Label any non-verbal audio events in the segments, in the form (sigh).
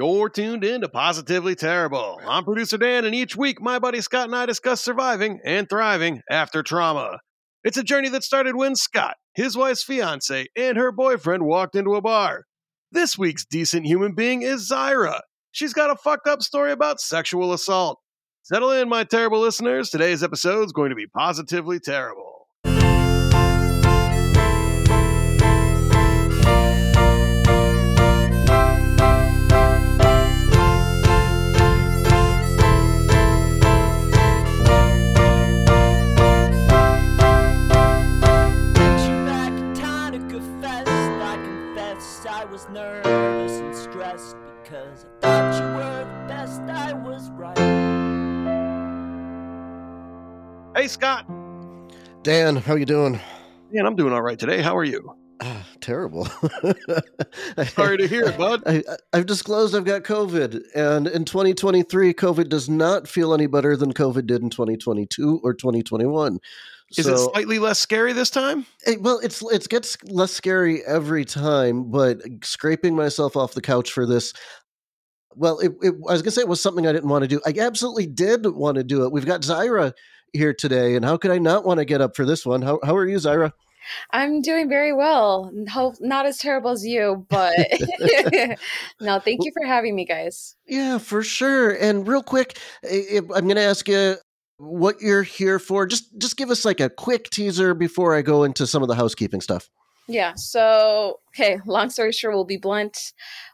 You're tuned in to Positively Terrible. I'm producer Dan, and each week my buddy Scott and I discuss surviving and thriving after trauma. It's a journey that started when Scott, his wife's fiance, and her boyfriend walked into a bar. This week's decent human being is Zaira. She's got a fucked up story about sexual assault. Settle in, my terrible listeners. Today's episode is going to be positively terrible. Hey, Scott. Dan, how you doing? Man, I'm doing all right today. How are you? Ah, terrible. (laughs) (laughs) Sorry to hear it, bud. I, I- I've disclosed I've got COVID, and in 2023, COVID does not feel any better than COVID did in 2022 or 2021. Is so, it slightly less scary this time? it- well, it's it gets less scary every time, but scraping myself off the couch for this. Well, it, it, I was gonna say it was something I didn't want to do. I absolutely did want to do it. We've got Zaira here today, and how could I not want to get up for this one? How how are you, Zaira? I'm doing very well. Hope not as terrible as you, but (laughs) (laughs) no, thank you for having me, guys. Yeah, for sure. And real quick, I'm going to ask you what you're here for. Just just give us like a quick teaser before I go into some of the housekeeping stuff. Yeah. So, okay, long story short, we'll be blunt.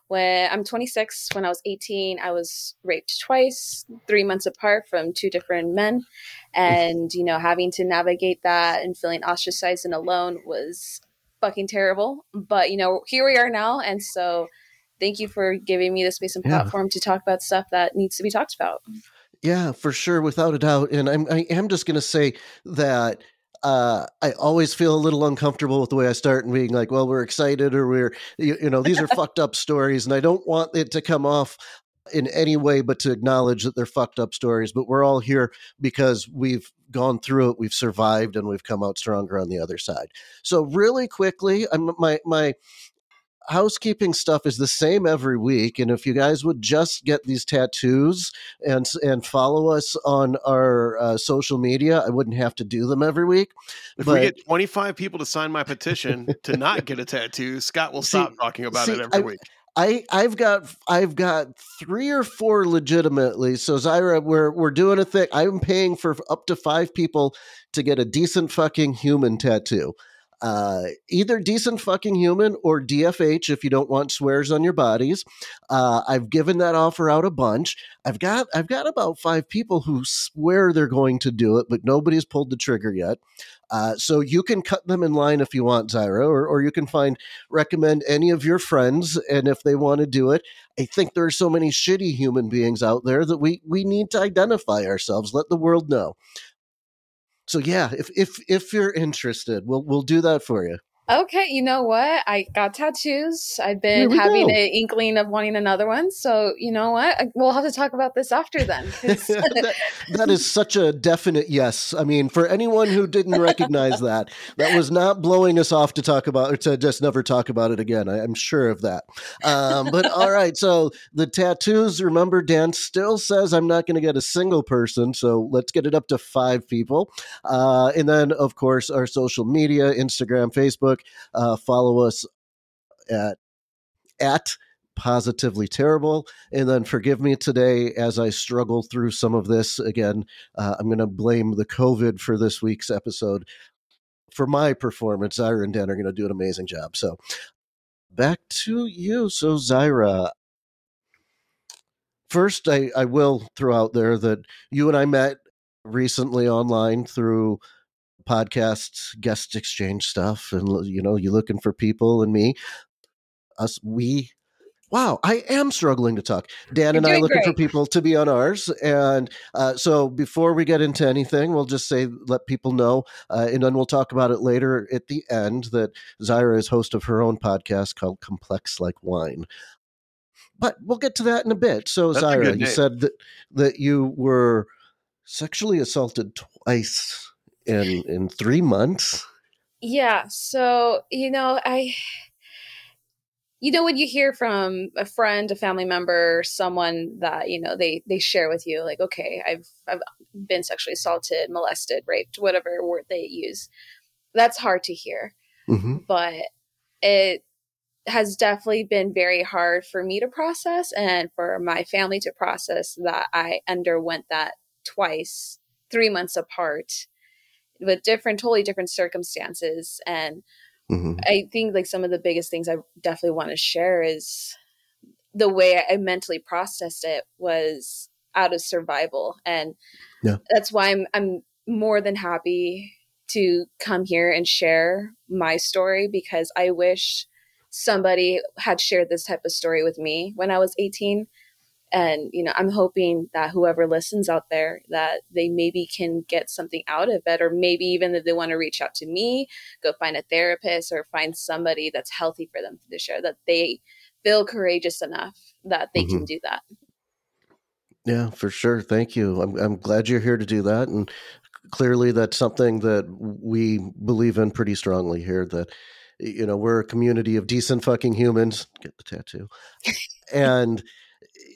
When I'm 26, when I was 18, I was raped twice, three months apart from two different men. And, you know, having to navigate that and feeling ostracized and alone was fucking terrible. But, you know, here we are now. And so, thank you for giving me the space and Yeah. platform to talk about stuff that needs to be talked about. Yeah, for sure, without a doubt. And I'm I am just going to say that uh, I always feel a little uncomfortable with the way I start and being like, well, we're excited or we're, you, you know, these are (laughs) fucked up stories. And I don't want it to come off in any way but to acknowledge that they're fucked up stories. But we're all here because we've gone through it, we've survived, and we've come out stronger on the other side. So, really quickly, I'm, my, my, housekeeping stuff is the same every week and if you guys would just get these tattoos and and follow us on our uh, social media i wouldn't have to do them every week If But- we get 25 people to sign my petition to not get a tattoo, Scott will See- stop talking about see, it every I- week. I I've got I've got three or four legitimately. So Zaira, we're we're doing a thing. I'm paying for up to five people to get a decent fucking human tattoo. Uh, either decent fucking human or DFH if you don't want swears on your bodies. Uh, I've given that offer out a bunch. I've got I've got about five people who swear they're going to do it, but nobody's pulled the trigger yet. Uh, so you can cut them in line if you want, Zaira, or, or you can find recommend any of your friends and if they want to do it i think there are so many shitty human beings out there that we we need to identify ourselves let the world know. So yeah if if if you're interested we'll we'll do that for you Okay, you know what? I got tattoos. I've been having go. an inkling of wanting another one. So, you know what? We'll have to talk about this after then. (laughs) that, that is such a definite yes i mean for anyone who didn't recognize that that was not blowing us off to talk about or to just never talk about it again I, i'm sure of that um, but all right so the tattoos remember dan still says i'm not going to get a single person so let's get it up to five people uh, and then of course our social media instagram facebook uh, follow us at at positively terrible and then forgive me today as i struggle through some of this. Again uh, i'm going to blame the covid for this week's episode. For my performance zaira and dan are going to do an amazing job. So back to you. So zaira first I, I will throw out there that you and i met recently online through podcasts guest exchange stuff and you know you looking for people and me us we wow i am struggling to talk. Dan You're and i looking for people to be on ours and uh, so before we get into anything we'll just say let people know uh, and then we'll talk about it later at the end that zaira is host of her own podcast called complex like wine. But we'll get to that in a bit. So That's zaira you said that that you were sexually assaulted twice in in three months yeah. So, you know, I. you know when you hear from a friend a family member someone that you know they they share with you like okay i've i've been sexually assaulted molested raped whatever word they use that's hard to hear hmm but it has definitely been very hard for me to process and for my family to process that i underwent that twice three months apart with different totally different circumstances. And hmm I think like some of the biggest things I definitely want to share is the way I mentally processed it was out of survival, and Yeah. that's why I'm I'm more than happy to come here and share my story because I wish somebody had shared this type of story with me when I was 18 and you know i'm hoping that whoever listens out there that they maybe can get something out of it or maybe even that they want to reach out to me go find a therapist or find somebody that's healthy for them to share that they feel courageous enough that they can mm-hmm. do that Yeah, for sure. Thank you. I'm I'm glad you're here to do that, and clearly that's something that we believe in pretty strongly here. That you know we're a community of decent fucking humans. Get the tattoo, and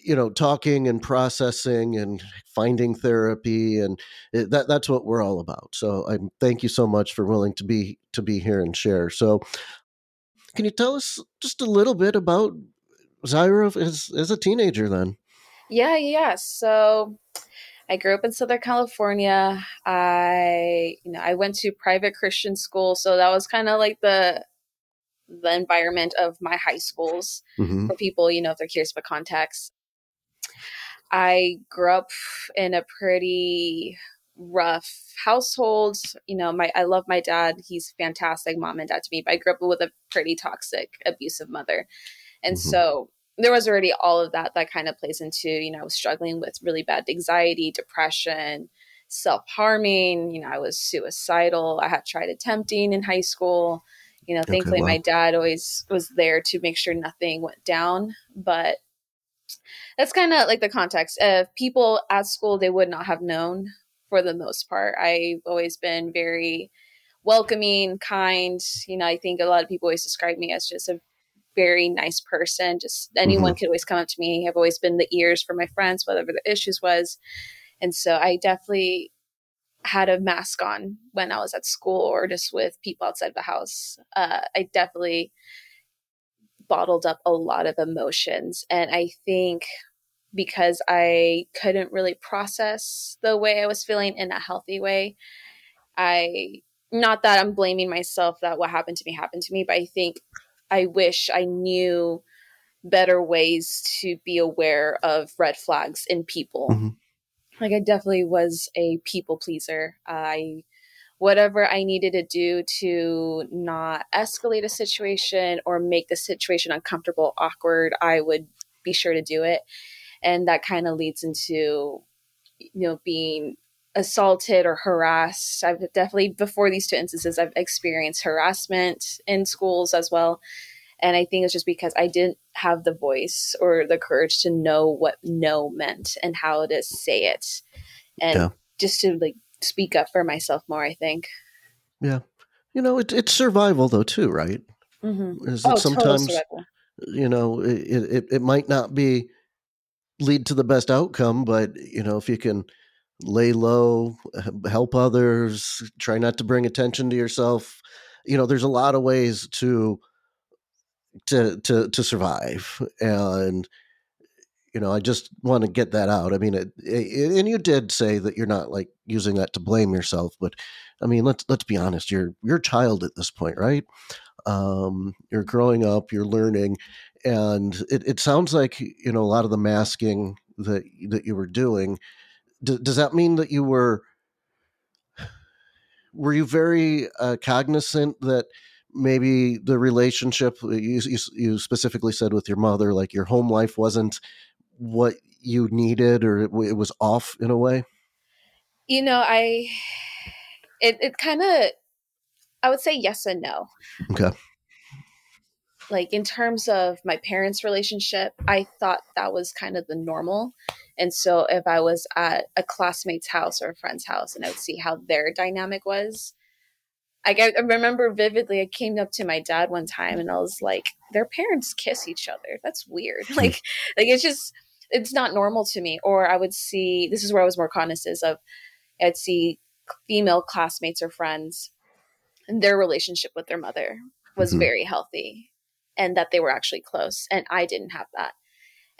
you know talking and processing and finding therapy, and it, that that's what we're all about. So I thank you so much for willing to be to be here and share. So can you tell us just a little bit about Zaira as as a teenager then? yeah yeah so i grew up in southern california i you know i went to private christian school so that was kind of like the the environment of my high schools hmm for people, you know, if they're curious about context. I grew up in a pretty rough household. You know, my I love my dad. He's fantastic mom and dad to me, but I grew up with a pretty toxic, abusive mother. And Mhm. so there was already all of that that kind of plays into, you know, I was struggling with really bad anxiety, depression, self-harming, you know, I was suicidal. I had tried attempting in high school. You know, Okay, thankfully wow. my dad always was there to make sure nothing went down, but that's kind of like the context. Of people at school they would not have known for the most part. I've always been very welcoming kind. You know i think a lot of people always describe me as just a very nice person. Just anyone could always come up to me. I've always been the ears for my friends whatever the issues was. And so i definitely had a mask on when i was at school or just with people outside the house. Uh, i definitely bottled up a lot of emotions. And I think because I couldn't really process the way I was feeling in a healthy way, I, not that I'm blaming myself that what happened to me happened to me, but I think I wish I knew better ways to be aware of red flags in people. Mhm. Like I definitely was a people pleaser. I whatever I needed to do to not escalate a situation or make the situation uncomfortable, awkward, I would be sure to do it. And that kind of leads into, you know, being assaulted or harassed. I've definitely, before these two instances, I've experienced harassment in schools as well. And I think it's just because I didn't have the voice or the courage to know what no meant and how to say it. And Yeah. just to like speak up for myself more, I think. Yeah. You know, it, it's survival though too, right? Mm-hmm. Is Oh, sometimes you know it, it it might not be lead to the best outcome, but you know if you can lay low, help others, try not to bring attention to yourself. You know, there's a lot of ways to to to to survive, and you know, I just want to get that out. I mean, it, it, and you did say that you're not like using that to blame yourself, but I mean, let's let's be honest. You're you're a child at this point, right? Um, you're growing up, you're learning, and it, it sounds like you know a lot of the masking that that you were doing. D- does that mean that you were were you very uh, cognizant that maybe the relationship you, you you specifically said with your mother, like your home life wasn't what you needed, or it, it was off in a way? You know, I it it kind of I would say yes and no. Okay. Like in terms of my parents' relationship, I thought that was kind of the normal. And so if I was at a classmate's house or a friend's house and I would see how their dynamic was, I I remember vividly, I came up to my dad one time and I was like, "Their parents kiss each other. That's weird. (laughs) like, like it's just it's not normal to me." Or I would see this is where I was more cognizant of. I'd see female classmates or friends, and their relationship with their mother was Mhm. very healthy, and that they were actually close, and I didn't have that,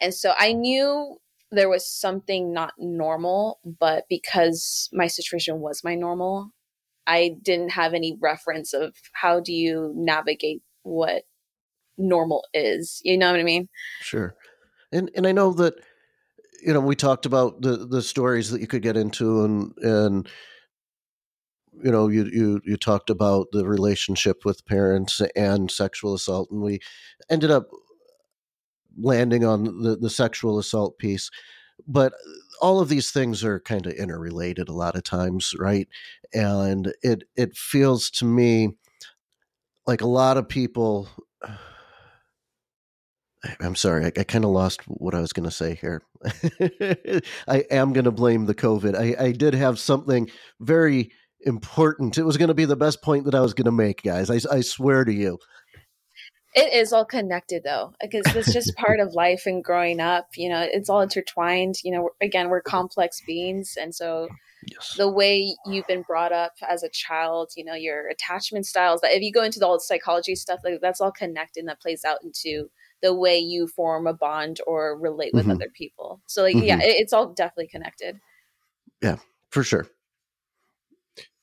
and so I knew there was something not normal, but because my situation was my normal, I didn't have any reference of how do you navigate what normal is. You know what I mean? Sure. And and I know that you know we talked about the the stories that you could get into and and you know you you you talked about the relationship with parents and sexual assault and we ended up landing on the the sexual assault piece but all of these things are kind of interrelated a lot of times right and it it feels to me like a lot of people (sighs) I'm sorry, I, I kind of lost what I was going to say here. (laughs) I am going to blame the COVID. I, I did have something very important. It was going to be the best point that I was going to make, guys. I, I swear to you. It is all connected though, because it's just part of life and growing up. You know, it's all intertwined. You know, again, we're complex beings, and so Yes. the way you've been brought up as a child, you know, your attachment styles. That if you go into the old psychology stuff, like that's all connected and that plays out into the way you form a bond or relate with Mhm. other people. So, like, yeah, Mhm. it, it's all definitely connected. Yeah, for sure.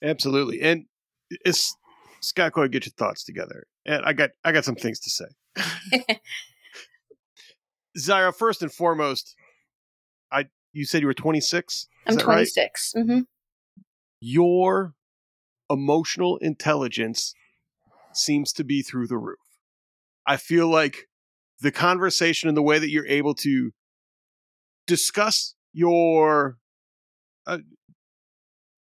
Absolutely. And it's Scott, go ahead get your thoughts together. And I got I got some things to say. (laughs) Zaira, first and foremost, I you said you were 26. I'm Is that right? 26. hmm Your emotional intelligence seems to be through the roof. I feel like the conversation and the way that you're able to discuss your uh,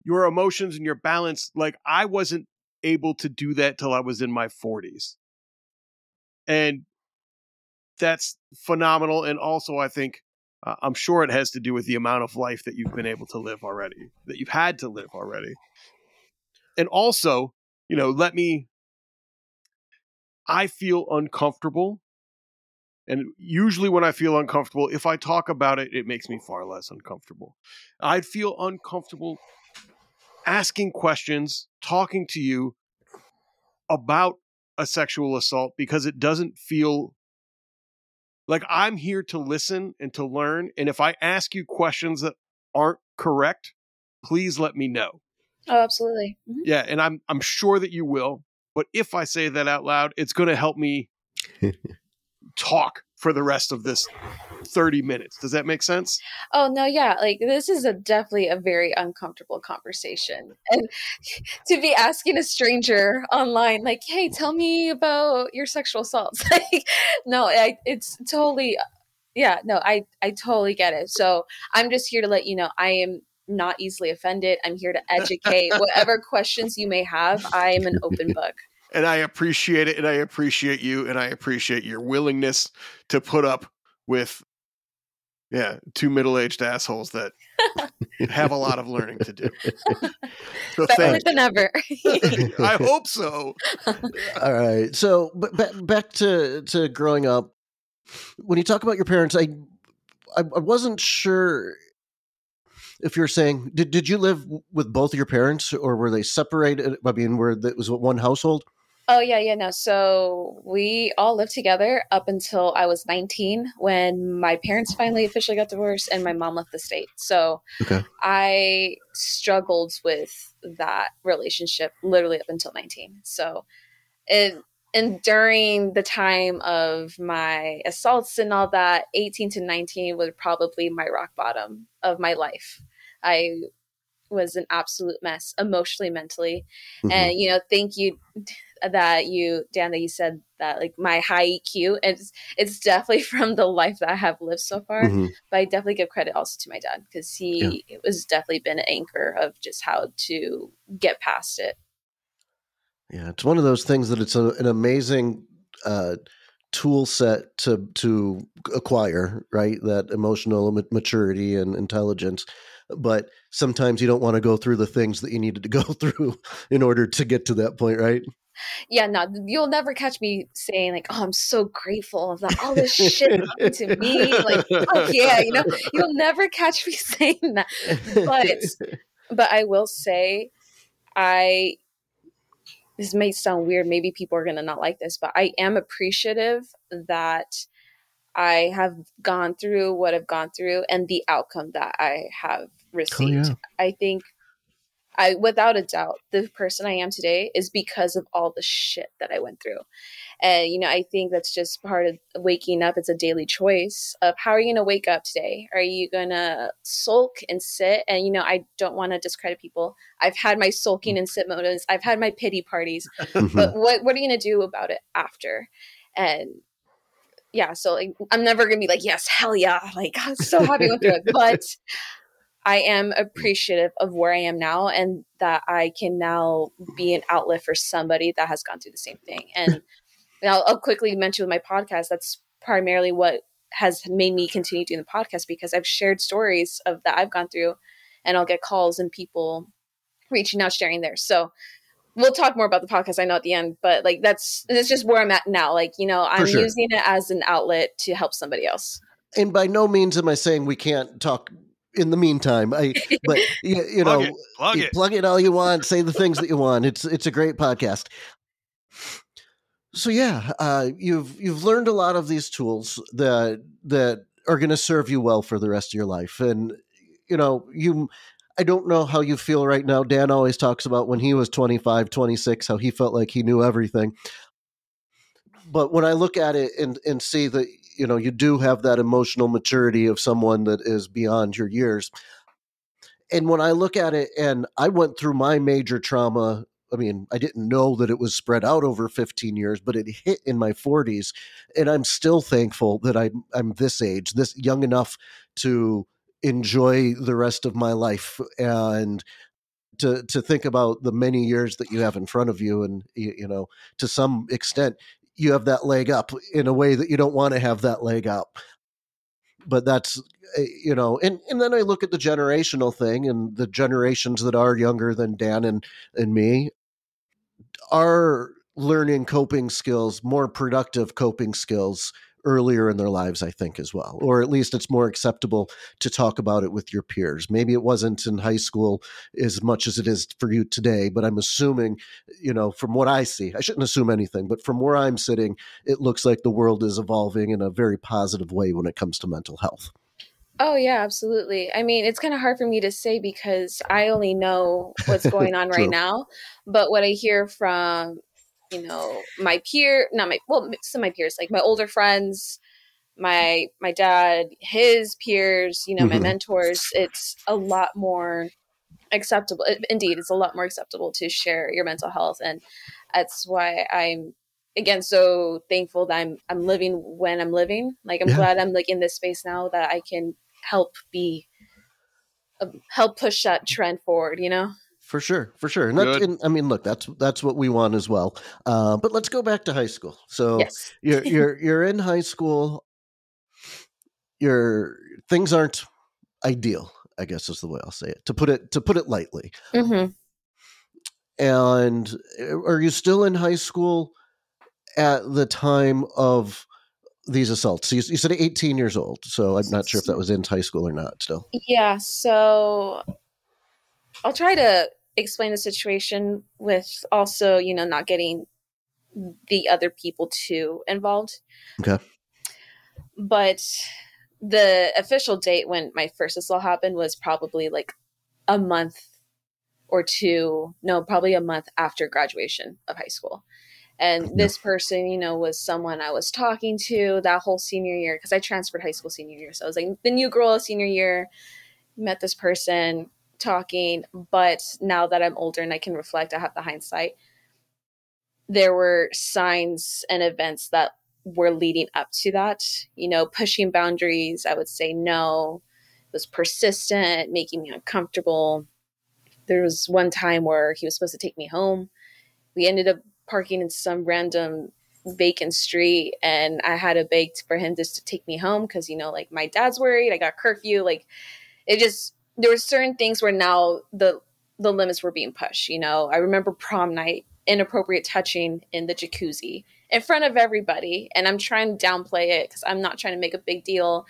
your emotions and your balance like I wasn't able to do that till I was in my 40s. And that's phenomenal and also I think uh, I'm sure it has to do with the amount of life that you've been able to live already, that you've had to live already. And also, you know, let me I feel uncomfortable and usually when I feel uncomfortable, if I talk about it, it makes me far less uncomfortable. I'd feel uncomfortable asking questions, talking to you about a sexual assault because it doesn't feel like I'm here to listen and to learn. And if I ask you questions that aren't correct, please let me know. Oh, absolutely. Mhm. Yeah, and I'm I'm sure that you will. But if I say that out loud, it's going to help me (laughs) talk for the rest of this 30 minutes. Does that make sense? Oh no, yeah, like this is a definitely a very uncomfortable conversation, and (laughs) to be asking a stranger online, like, "Hey, tell me about your sexual assaults," (laughs) like, no, I, it's totally, yeah, no, I I totally get it. So I'm just here to let you know I am not easily offended. I'm here to educate. (laughs) Whatever questions you may have, I am an open book. And I appreciate it and I appreciate you and I appreciate your willingness to put up with yeah, two middle-aged assholes that have a lot of learning to do. (laughs) So Better than ever. (laughs) I (laughs) hope so. All right. So, but back back to to growing up. When you talk about your parents, I I, I wasn't sure if you're saying did did you live with both of your parents or were they separated? I mean, were it was it one household? Oh yeah, yeah, no. So we all lived together up until I was 19 when my parents finally officially got divorced and my mom left the state. So Okay. I struggled with that relationship literally up until 19. So it and during the time of my assaults and all that, 18 to 19 was probably my rock bottom of my life. I was an absolute mess emotionally, mentally Mhm. and you know thank you that you dan that you said that like my high eq it's it's definitely (laughs) from the life that i have lived so far Mhm. but i definitely give credit also to my dad because he it was definitely been an anchor of just how to get past it Yeah, it's one of those things that it's a, an amazing uh, tool set to to acquire, right? That emotional ma- maturity and intelligence. but sometimes you don't want to go through the things that you needed to go (laughs) through in order to get to that point, right? Yeah, no, you'll never catch me saying like, "Oh, I'm so grateful that all this (laughs) shit happened to me." Like, fuck yeah, you know, you'll never catch me (laughs) saying that. But, but I will say, I. This may sound weird. Maybe people are gonna not like this, but I am appreciative that I have gone through what I've gone through and the outcome that I have oh, received. yeah. I think I without a doubt the person I am today is because of all the shit that I went through. And you know, I think that's just part of waking up. It's a daily choice of how are you going to wake up today? Are you going to sulk and sit? And you know, I don't want to discredit people. I've had my sulking and sit moments. I've had my pity parties. (laughs) but what what are you going to do about it after? And yeah, so like I'm never gonna be like, yes, hell yeah, like (laughs) I'm so happy with it. But I am appreciative of where I am now and that I can now be an outlet for somebody that has gone through the same thing. And (laughs) I'll, I'll quickly mention with my podcast, that's primarily what has made me continue doing the podcast because I've shared stories of that I've gone through and I'll get calls and people reaching out, sharing theirs. So we'll talk more about the podcast I know at the end, but like that's that's just where I'm at now. Like, you know, I'm sure. using it as an outlet to help somebody else. and by no means am I saying we can't talk in the meantime. I, but (laughs) you, you Plug know, it. Plug you it. plug it all you want, say the things that you want. It's it's a great podcast. So yeah, uh, you've you've learned a lot of these tools that that are going to serve you well for the rest of your life, and you know you. I don't know how you feel right now. Dan always talks about when he was 25, 26, how he felt like he knew everything. But when I look at it and, and see that, you know, you do have that emotional maturity of someone that is beyond your years. And when I look at it and I went through my major trauma, I mean, I didn't know that it was spread out over 15 years, but it hit in my 40s. And I'm still thankful that I'm, I'm this age, this young enough to enjoy the rest of my life and to to think about the many years that you have in front of you and you, you know to some extent you have that leg up in a way that you don't want to have that leg up. But that's uh, you know and and then i look at the generational thing and the generations that are younger than dan and and me are learning coping skills more productive coping skills earlier in their lives i think as well or at least it's more acceptable to talk about it with your peers. Maybe it wasn't in high school as much as it is for you today but i'm assuming you know from what i see i shouldn't assume anything but from where i'm sitting it looks like the world is evolving in a very positive way when it comes to mental health. Oh yeah, absolutely. I mean, it's kind of hard for me to say because I only know what's going on (laughs) right now, but what I hear from, you know, my peer, not my well, some of my peers, like my older friends, my my dad, his peers, you know, my Mhm. mentors, it's a lot more acceptable. Indeed, it's a lot more acceptable to share your mental health and that's why I'm again so thankful that I'm I'm living when I'm living. Like I'm Yeah. glad I'm like in this space now that I can help be uh, help push that trend forward, you know? For sure for sure. And, that, Good. and i mean look that's that's what we want as well. Uh, but let's go back to high school. So Yes. you're you're you're in high school. Your things aren't ideal i guess is the way i'll say it to put it to put it lightly. Hmm and uh, are you still in high school at the time of these assaults? So you, you said 18 years old so i'm not sure if that was in high school or not still. Yeah, so I'll try to explain the situation with also, you know, not getting the other people too involved. Okay. But the official date when my first assault happened was probably like a month or two, no, probably a month after graduation of high school. And this person, you know, was someone I was talking to that whole senior year because I transferred high school senior year. So I was like the new girl senior year, met this person talking. But now that I'm older and I can reflect, I have the hindsight. There were signs and events that were leading up to that, you know, pushing boundaries. I would say no, it was persistent, making me uncomfortable. There was one time where he was supposed to take me home. We ended up parking in some random vacant street and I had to beg for him just to take me home because, you know, like my dad's worried, I got curfew. Like it just, there were certain things where now the the limits were being pushed. You know, I remember prom night, inappropriate touching in the jacuzzi in front of everybody, and I'm trying to downplay it because I'm not trying to make a big deal,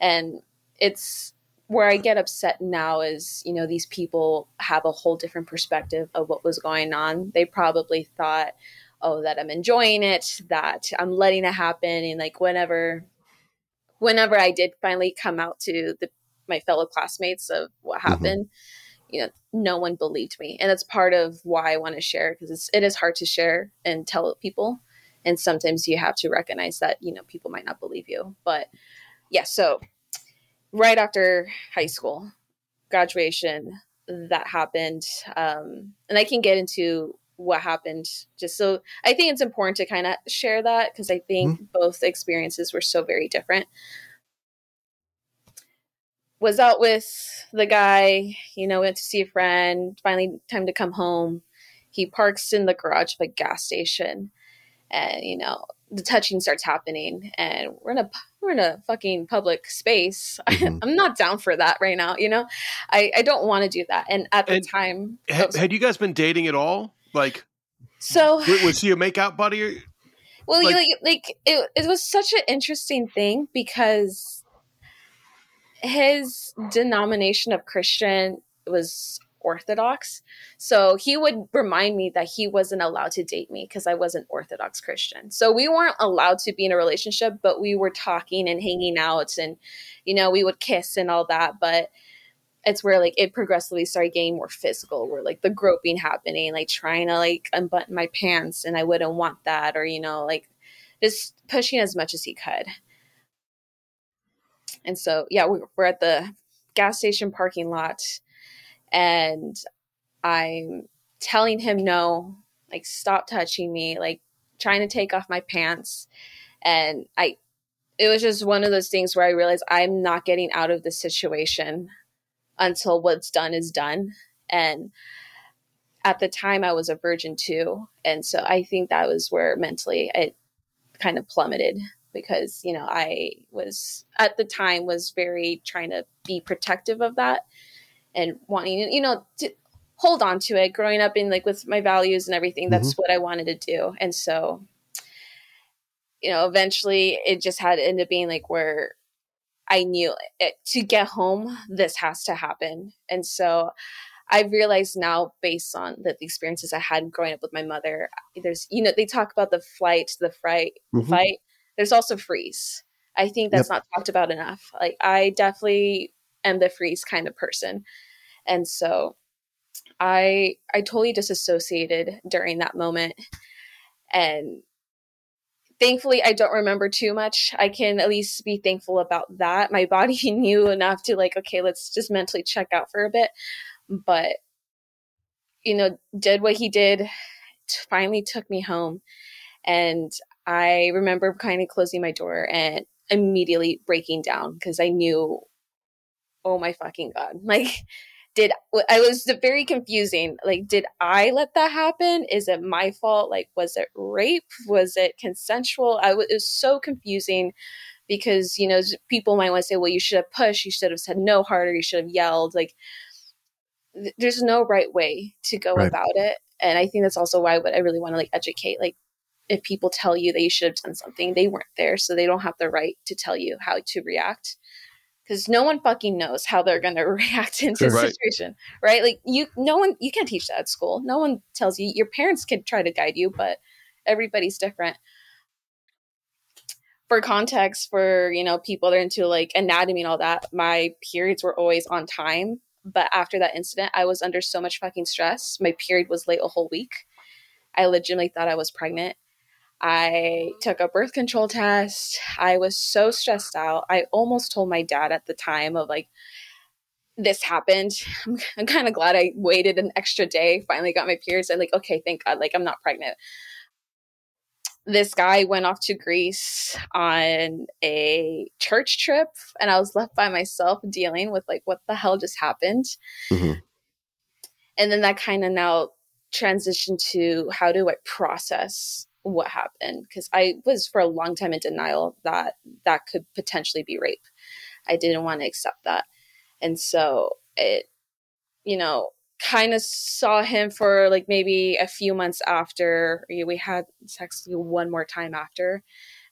and it's where I get upset now is, you know, these people have a whole different perspective of what was going on. They probably thought, oh, that I'm enjoying it, that I'm letting it happen. And like whenever whenever I did finally come out to the my fellow classmates of what mm-hmm. happened, mm-hmm. you know, no one believed me. And that's part of why I want to share because it's it is hard to share and tell people. And sometimes you have to recognize that, you know, people might not believe you. But yeah, so right after high school graduation that happened um, and i can get into what happened just so i think it's important to kind of share that because i think mm-hmm. both experiences were so very different was out with the guy you know went to see a friend finally time to come home. He parks in the garage of a gas station and you know the touching starts happening and we're in a we're in a fucking public space. (laughs) Mm-hmm. i'm not down for that right now you know? I i don't want to do that. And at the and time had, had, you guys been dating at all? Like so was he a makeout buddy well like, you, like it, it was such an interesting thing because his denomination of christian was Orthodox. So he would remind me that he wasn't allowed to date me because I wasn't Orthodox Christian. So we weren't allowed to be in a relationship, but we were talking and hanging out and, you know, we would kiss and all that. But it's where like it progressively started getting more physical, where like the groping happening, like trying to like unbutton my pants and I wouldn't want that, or, you know, like just pushing as much as he could. And so, yeah, we're at the gas station parking lot and I'm telling him no, like stop touching me, like trying to take off my pants. And I it was just one of those things where I realized I'm not getting out of the situation until what's done is done. And at the time I was a virgin too. And so I think that was where mentally it kind of plummeted because, you know, I was at the time was very trying to be protective of that and wanting you know to hold on to it growing up in like with my values and everything that's mm-hmm. what i wanted to do and so you know eventually it just had to end up being like where i knew it, to get home this has to happen and so i realized now based on the, the experiences i had growing up with my mother there's you know they talk about the flight the fright mm-hmm. fight there's also freeze i think that's yep. not talked about enough like i definitely am the freeze kind of person. And so I I totally disassociated during that moment. And thankfully I don't remember too much. I can at least be thankful about that. My (laughs) body knew enough to like, okay, let's just mentally check out for a bit. But you know, did what he did, finally took me home. And I remember kind of closing my door and immediately breaking down because I knew oh my fucking god (laughs) like did i was very confusing like did i let that happen? Is it my fault? Like was it rape? Was it consensual? I w- it was so confusing because you know people might want to say well you should have pushed you should have said no harder you should have yelled like th- there's no right way to go right. about it and i think that's also why what i really want to like educate like if people tell you that you should have done something they weren't there so they don't have the right to tell you how to react because no one fucking knows how they're going (laughs) to react into a right. situation, right? Like you, no one, you can't teach that at school. No one tells you. Your parents can try to guide you, but everybody's different. For context, for you know people that are into like anatomy and all that, my periods were always on time. But after that incident, I was under so much fucking stress. My period was late a whole week. I legitimately thought I was pregnant. I took a birth control test. I was so stressed out. I almost told my dad at the time of like, this happened. (laughs) I'm, I'm kind of glad I waited an extra day, finally got my periods. And like, okay, thank God, like I'm not pregnant. This guy went off to Greece on a church trip, and I was left by myself dealing with like, what the hell just happened? Mm-hmm. And then that kind of now transitioned to how do I process what happened because I was for a long time in denial that that could potentially be rape. I didn't want to accept that. And so it, you know, kind of saw him for like maybe a few months after we had sex one more time after.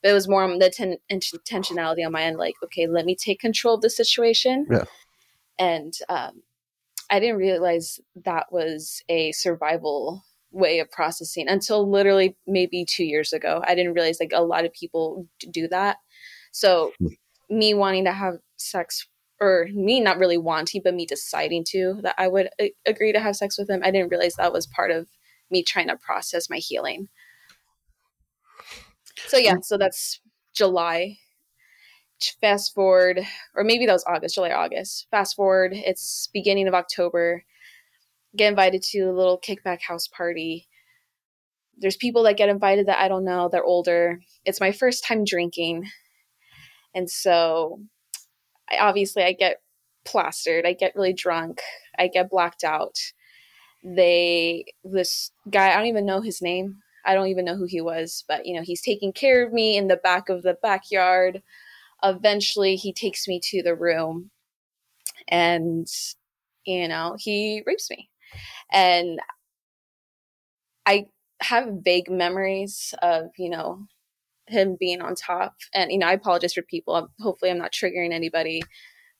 But it was more on the ten- intentionality on my end, like, okay, let me take control of the situation. Yeah. And um, I didn't realize that was a survival way of processing until literally maybe two years ago. I didn't realize like a lot of people do that. So, hmm. me wanting to have sex or me not really wanting, but me deciding to that I would a- agree to have sex with him. I didn't realize that was part of me trying to process my healing. So yeah, hmm. so that's July. Fast forward, or maybe that was August, July, August. Fast forward, it's beginning of October. Get invited to a little kickback house party. There's people that get invited that I don't know. They're older. It's my first time drinking, and so I, obviously I get plastered. I get really drunk. I get blacked out. They, this guy, I don't even know his name. I don't even know who he was, but you know, he's taking care of me in the back of the backyard. Eventually, he takes me to the room and, you know, he rapes me. And I have vague memories of, you know, him being on top. And you know, I apologize for people. Hopefully, I'm not triggering anybody,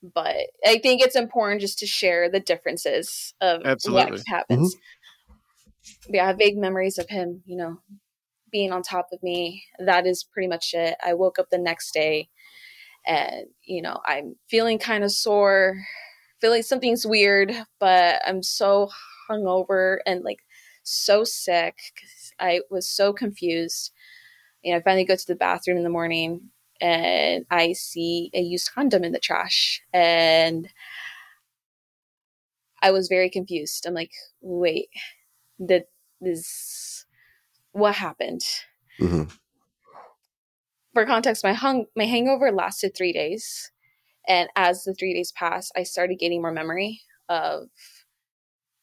but I think it's important just to share the differences of Absolutely. what happens. Mm-hmm. Yeah, I have vague memories of him. You know, being on top of me. That is pretty much it. I woke up the next day, and you know, I'm feeling kind of sore, feeling something's weird, but I'm so hungover and like so sick. I was so confused you know, I finally go to the bathroom in the morning and I see a used condom in the trash. And I was very confused. I'm like, wait, that is what happened? Mm-hmm. For context, my hung my hangover lasted three days. And as the three days passed, I started getting more memory of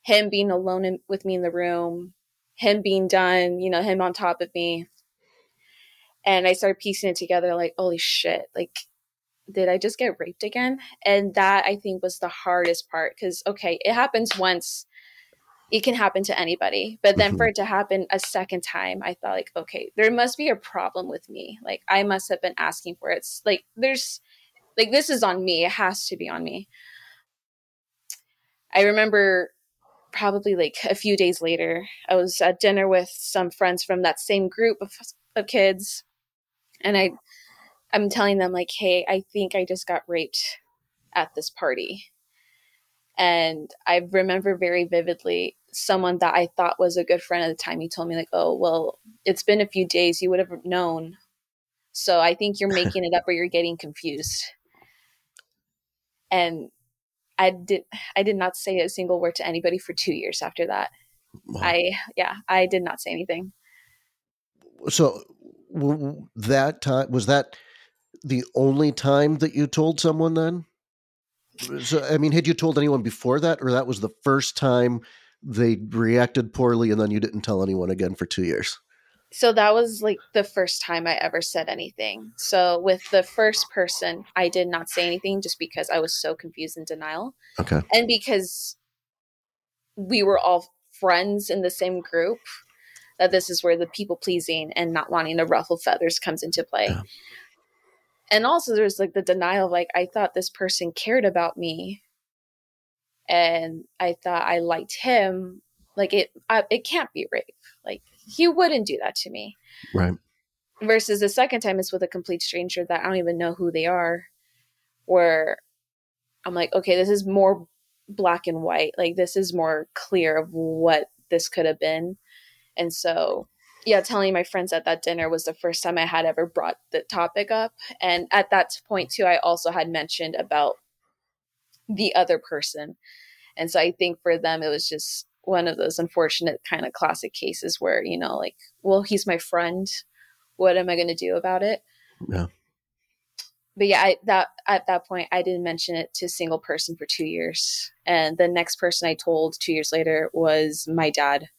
him being alone in, with me in the room, him being done, you know, him on top of me, and I started piecing it together like, holy shit, like, did I just get raped again? And that I think was the hardest part because, okay, it happens once, it can happen to anybody. But then mm-hmm. for it to happen a second time, I thought, like, okay, there must be a problem with me. Like, I must have been asking for it. It's like, there's, like, this is on me. It has to be on me. I remember probably like a few days later, I was at dinner with some friends from that same group of, of kids and I I'm telling them like, "Hey, I think I just got raped at this party." And I remember very vividly someone that I thought was a good friend at the time. He told me like, "Oh, well, it's been a few days. You would have known." So I think you're (laughs) making it up or you're getting confused. And I did I did not say a single word to anybody for 2 years after that. Wow. I yeah, I did not say anything. So that time was that the only time that you told someone then? So I mean, had you told anyone before that, or that was the first time they reacted poorly, and then you didn't tell anyone again for two years? So that was like the first time I ever said anything. So with the first person, I did not say anything just because I was so confused and denial. Okay. And because we were all friends in the same group, that this is where the people pleasing and not wanting to ruffle feathers comes into play. Yeah. And also there's like the denial of like I thought this person cared about me and I thought I liked him. Like it I, it can't be rape. Like he wouldn't do that to me. Right. Versus the second time it's with a complete stranger that I don't even know who they are where I'm like, okay, this is more black and white. Like this is more clear of what this could have been and so, yeah, telling my friends at that dinner was the first time I had ever brought the topic up. And at that point, too, I also had mentioned about the other person. And so I think for them, it was just one of those unfortunate kind of classic cases where, you know, like, well, he's my friend. What am I going to do about it? Yeah. But yeah, I, that at that point, I didn't mention it to a single person for two years, and the next person I told two years later was my dad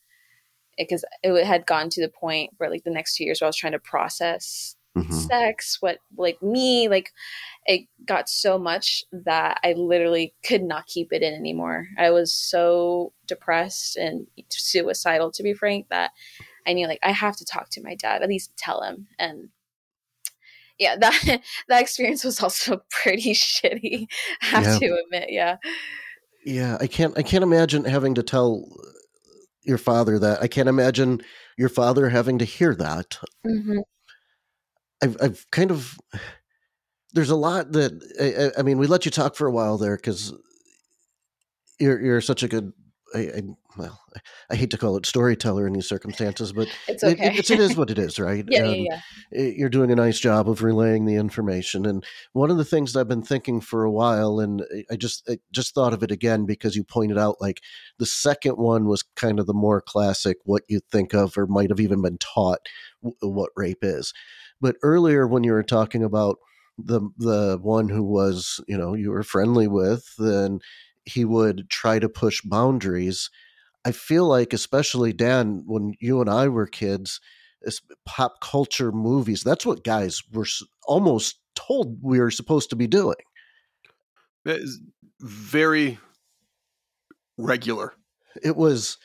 because it had gone to the point where like the next two years where I was trying to process Mhm. sex, what like me, like it got so much that I literally could not keep it in anymore. I was so depressed and suicidal, to be frank, that I knew like I have to talk to my dad, at least tell him. And yeah, (laughs) that that experience was also (laughs) pretty shitty. I have Yeah. to admit, yeah. Yeah, I can't. I can't imagine having to tell your father that. I can't imagine your father having to hear that. hmm I've, I've kind of. There's a lot that I, I- mean. We let you talk for a while there because you're you're such a good. I, I, well, I hate to call it storyteller in these circumstances, but (laughs) It's okay. it, it's, it is (laughs) what it is, right? yeah, And- yeah, yeah. you're doing a nice job of relaying the information and one of the things that i've been thinking for a while and i just I just thought of it again because you pointed out like the second one was kind of the more classic what you think of or might have even been taught w- what rape is but earlier when you were talking about the the one who was you know you were friendly with and he would try to push boundaries i feel like especially dan when you and i were kids pop culture movies. That's what guys were almost told we were supposed to be doing. That is very regular. It was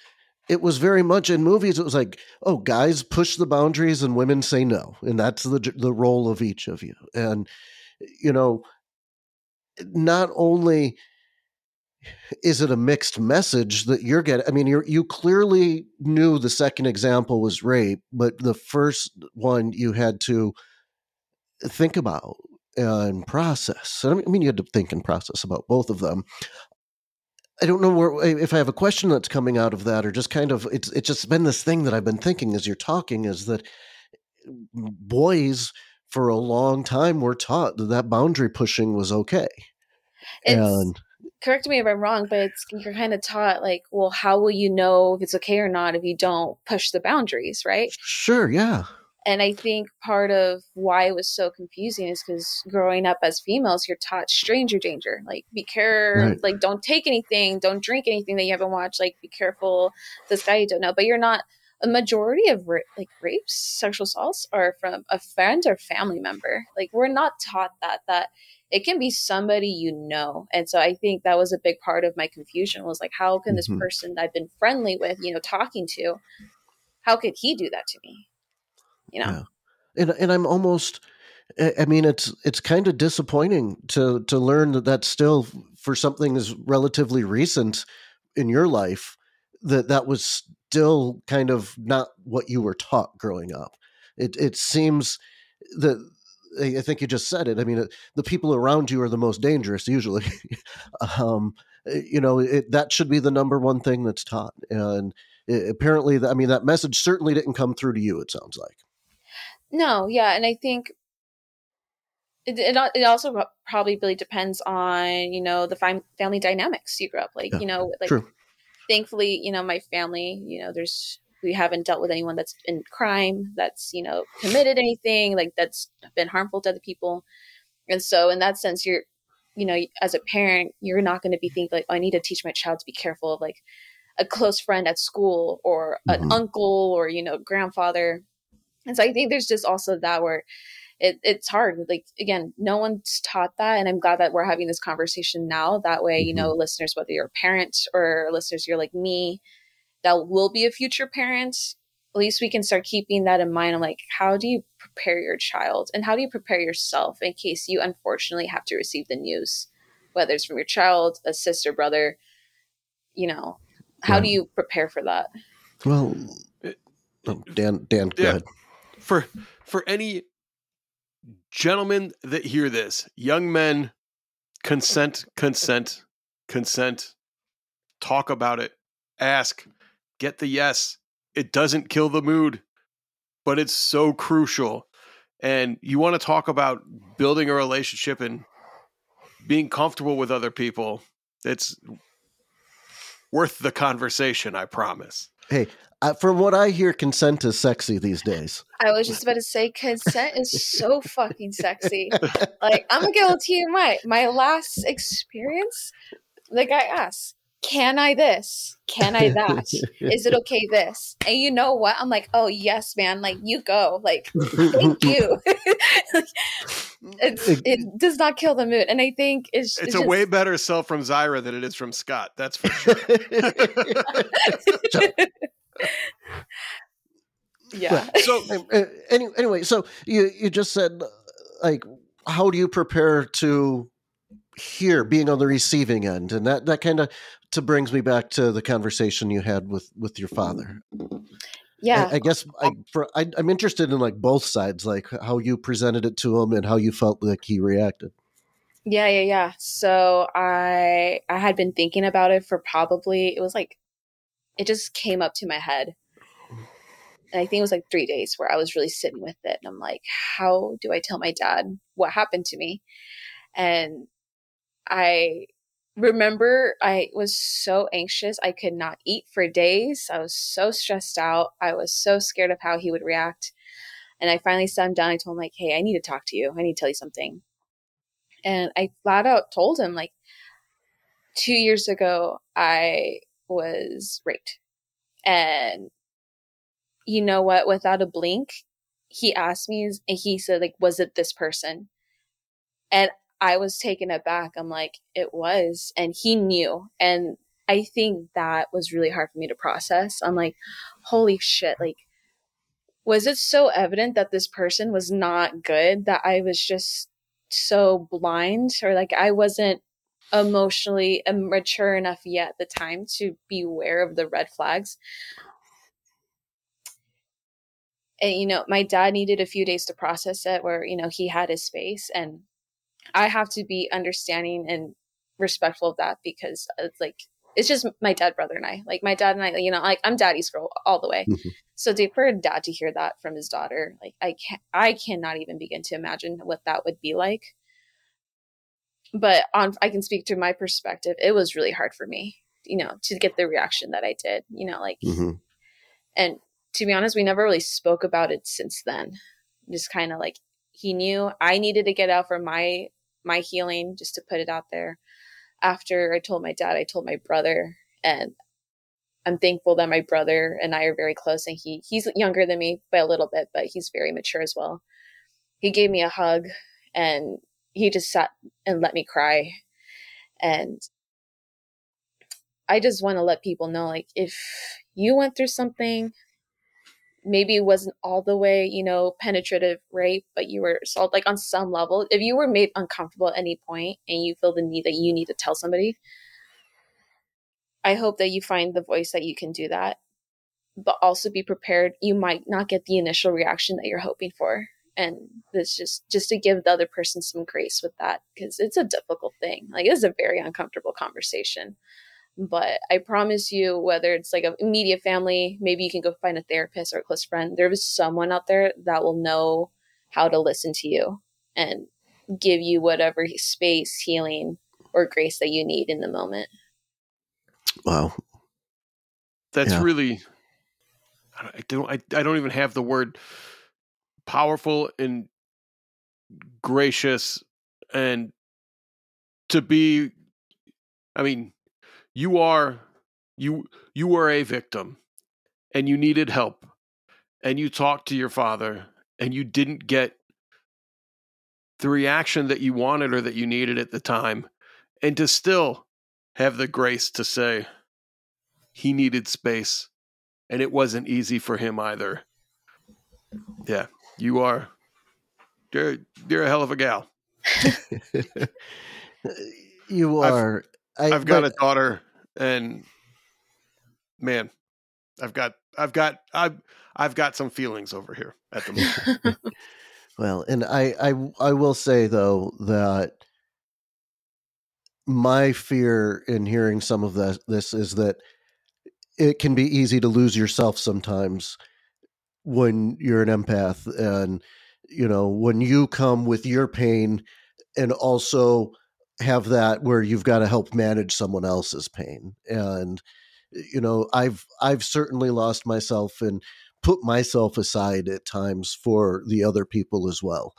it was very much in movies it was like, oh, guys push the boundaries and women say no. And that's the the role of each of you. And you know, not only is it a mixed message that you're getting i mean you you clearly knew the second example was rape but the first one you had to think about and process I mean you had to think and process about both of them i don't know where if i have a question that's coming out of that or just kind of it's it's just been this thing that i've been thinking as you're talking is that boys for a long time were taught that that boundary pushing was okay It's, and correct me if I'm wrong, but it's you're kind of taught like, well, how will you know if it's okay or not if you don't push the boundaries, right? sure yeah And I think part of why it was so confusing is because growing up as females, you're taught stranger danger. Like, be careful, Right. like, don't take anything, don't drink anything that you haven't watched. Like, be careful, this guy you don't know. But you're not. A majority of ra- like rapes, sexual assaults are from a friend or family member. Like, we're not taught that that it can be somebody you know. And so I think that was a big part of my confusion was like, how can this Mhm. person that I've been friendly with, you know, talking to, how could he do that to me? You know. Yeah. and and I'm almost I mean it's it's kind of disappointing to to learn that that's still for something as relatively recent in your life that that was still kind of not what you were taught growing up. It it seems that I think you just said it. I mean, the people around you are the most dangerous usually. (laughs) um, eh, you know, it, that should be the number one thing that's taught. And eh, apparently, I mean, that message certainly didn't come through to you. It sounds like. No, yeah, and I think it it, it also probably really depends on you know the fam- family dynamics you grew up like Yeah, you know like True. thankfully you know my family you know there's we haven't dealt with anyone that's in crime that's you know committed anything like that's been harmful to other people and so in that sense you're you know as a parent you're not going to be thinking like oh, i need to teach my child to be careful of like a close friend at school or an Mhm. uncle or you know grandfather and so i think there's just also that where it, it's hard like again no one's taught that and i'm glad that we're having this conversation now that way you mm-hmm. know listeners whether you're a parent or listeners you're like me that will be a future parent at least we can start keeping that in mind. I'm like, how do you prepare your child and how do you prepare yourself in case you unfortunately have to receive the news, whether it's from your child, a sister, brother, you know, how do you prepare for that? Well, It- oh, Dan, Dan, go Yeah. ahead. For for any gentlemen that hear this, young men, consent, consent, consent. Talk about it. Ask. Get the yes. It doesn't kill the mood, but it's so crucial. And you want to talk about building a relationship and being comfortable with other people. It's worth the conversation, I promise. Hey, uh, from what I hear, consent is sexy these days. I was just about to say consent is so fucking sexy. Like I'm gonna go to my my last experience, the guy asked, can I this? Can I that? (laughs) Is it okay this? And you know what? I'm like, oh yes, man. Like you go. Like thank you. (laughs) (laughs) it's, it does not kill the mood, and I think it's It's, it's a just- way better sell from Zaira than it is from Scott. That's for sure. Yeah. (laughs) so uh, anyway, so you you just said like, how do you prepare to hear being on the receiving end, and that that kind of to brings me back to the conversation you had with with your father. Yeah. I, I guess I, for, I, I'm interested in like both sides, like how you presented it to him and how you felt like he reacted. Yeah, yeah, yeah. So I I had been thinking about it for probably it was like it just came up to my head. And I think it was like 3 days where I was really sitting with it and I'm like, how do I tell my dad what happened to me? And I remember I was so anxious. I could not eat for days. I was so stressed out. I was so scared of how he would react. And I finally sat him down. I told him like, "Hey, I need to talk to you. I need to tell you something." And I flat out told him like, two years ago I was raped, and you know what? Without a blink, he asked me, and he said like, "Was it this person?" And I was taken aback. I'm like, it was. And he knew. And I think that was really hard for me to process. I'm like, holy shit. Like, was it so evident that this person was not good that I was just so blind or like I wasn't emotionally mature enough yet at the time to be aware of the red flags? And, you know, my dad needed a few days to process it where, you know, he had his space and I have to be understanding and respectful of that because it's like it's just my dad, brother, and I. Like my dad and I, you know, like I'm daddy's girl all the way. Mhm. So to, for a dad to hear that from his daughter, like I can't, I cannot even begin to imagine what that would be like. But on, I can speak to my perspective. It was really hard for me, you know, to get the reaction that I did. You know, like, hmm and to be honest, we never really spoke about it since then. Just kind of like he knew I needed to get out for my my healing, just to put it out there. After I told my dad, I told my brother, and I'm thankful that my brother and I are very close. And he he's younger than me by a little bit, but he's very mature as well. He gave me a hug, and he just sat and let me cry, and I just want to let people know, like if you went through something maybe it wasn't all the way, you know, penetrative rape, but you were assaulted like on some level. If you were made uncomfortable at any point and you feel the need that you need to tell somebody, I hope that you find the voice that you can do that. But also be prepared. You might not get the initial reaction that you're hoping for. And it's just just to give the other person some grace with that because it's a difficult thing. Like it's a very uncomfortable conversation but I promise you, whether it's like a immediate family, maybe you can go find a therapist or a close friend. There is someone out there that will know how to listen to you and give you whatever space, healing, or grace that you need in the moment. Wow. that's Yeah. really I don't I, I don't even have the word powerful and gracious and to be I mean you are you you were a victim and you needed help and you talked to your father and you didn't get the reaction that you wanted or that you needed at the time and to still have the grace to say he needed space and it wasn't easy for him either. Yeah you are. You're, you're a hell of a gal. (laughs) You I've- are. I, i've got but- a daughter and man i've got i've got i've i've got some feelings over here at the moment. (laughs) Well, and I, I I will say though that my fear in hearing some of this this is that it can be easy to lose yourself sometimes when you're an empath and you know when you come with your pain and also have that where you've got to help manage someone else's pain and you know i've i've certainly lost myself and put myself aside at times for the other people as well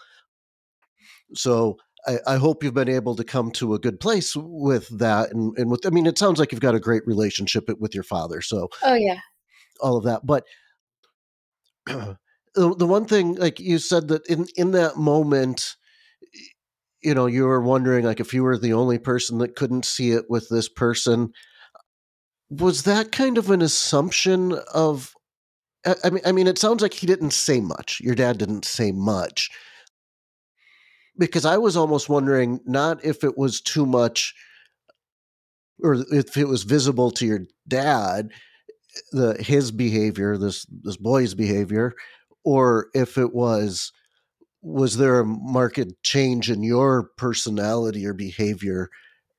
so I, I hope you've been able to come to a good place with that and, and with i mean it sounds like you've got a great relationship with your father so Oh yeah. all of that but (clears throat) the, the one thing like you said that in in that moment you know you were wondering like if you were the only person that couldn't see it with this person was that kind of an assumption of I mean I mean it sounds like he didn't say much. Your dad didn't say much. Because I was almost wondering not if it was too much or if it was visible to your dad the his behavior this this boy's behavior or if it was was there a marked change in your personality or behavior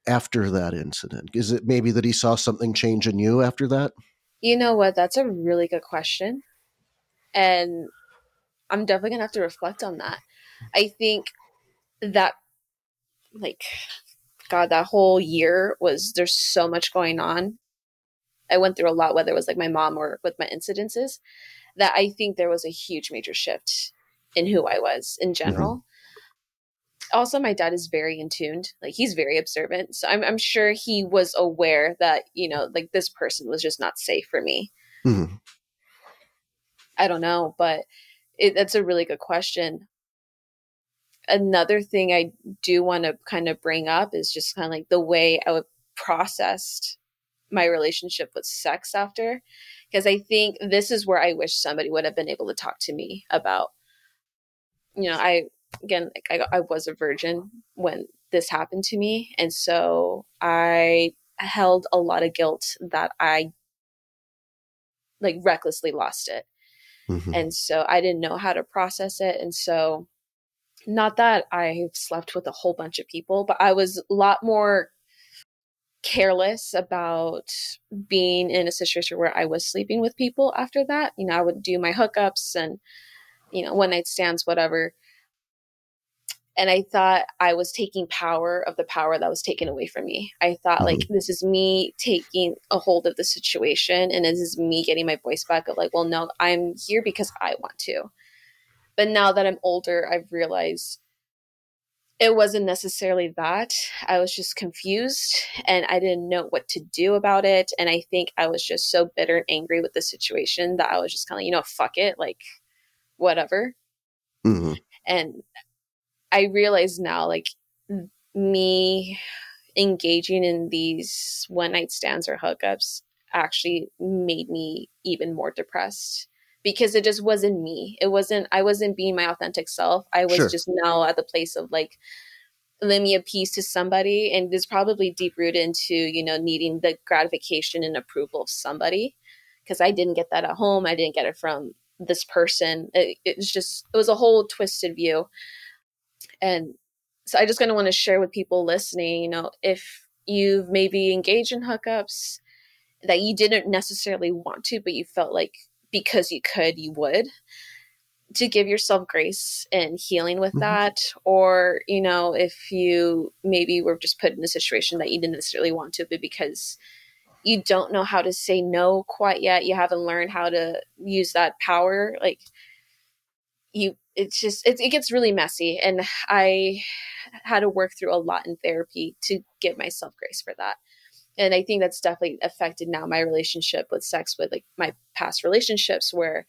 after that incident is it maybe that he saw something change in you after that You know what? That's a really good question. And I'm definitely going to have to reflect on that. I think that, like, God, that whole year was, there's so much going on. I went through a lot, whether it was like my mom or with my incidences, that I think there was a huge major shift in who I was in general. Also, my dad is very in tuned. Like he's very observant. So I'm I'm sure he was aware that, you know, like this person was just not safe for me. Mhm. I don't know, but it, that's a really good question. Another thing I do want to kind of bring up is just kind of like the way I would processed my relationship with sex after, because I think this is where I wish somebody would have been able to talk to me about. You know, I again, like I, I was a virgin when this happened to me, and so I held a lot of guilt that I like recklessly lost it Mhm. and so I didn't know how to process it. And so, not that I slept with a whole bunch of people, but I was a lot more careless about being in a situation where I was sleeping with people after that. You know, I would do my hookups and, you know, one night stands, whatever. And I thought I was taking power of the power that was taken away from me. I thought, mm-hmm. like, this is me taking a hold of the situation and this is me getting my voice back of, like, well, no, I'm here because I want to. But now that I'm older, I've realized it wasn't necessarily that. I was just confused and I didn't know what to do about it. And I think I was just so bitter and angry with the situation that I was just kind of, you know, fuck it, like, whatever Mhm. and i realize now like me engaging in these one night stands or hookups actually made me even more depressed because it just wasn't me. It wasn't i wasn't being my authentic self. I was Sure. just now at the place of like let me appease to somebody and it's probably deep rooted into you know needing the gratification and approval of somebody because i didn't get that at home. I didn't get it from this person. It, it was just it was a whole twisted view. And so i just kind of want to share with people listening you know if you've maybe engaged in hookups that you didn't necessarily want to but you felt like because you could you would to give yourself grace and healing with Mhm. that. Or you know if you maybe were just put in a situation that you didn't necessarily want to but because you don't know how to say no quite yet you haven't learned how to use that power like you it's just it, it gets really messy. And i had to work through a lot in therapy to give myself grace for that and i think that's definitely affected now my relationship with sex with like my past relationships where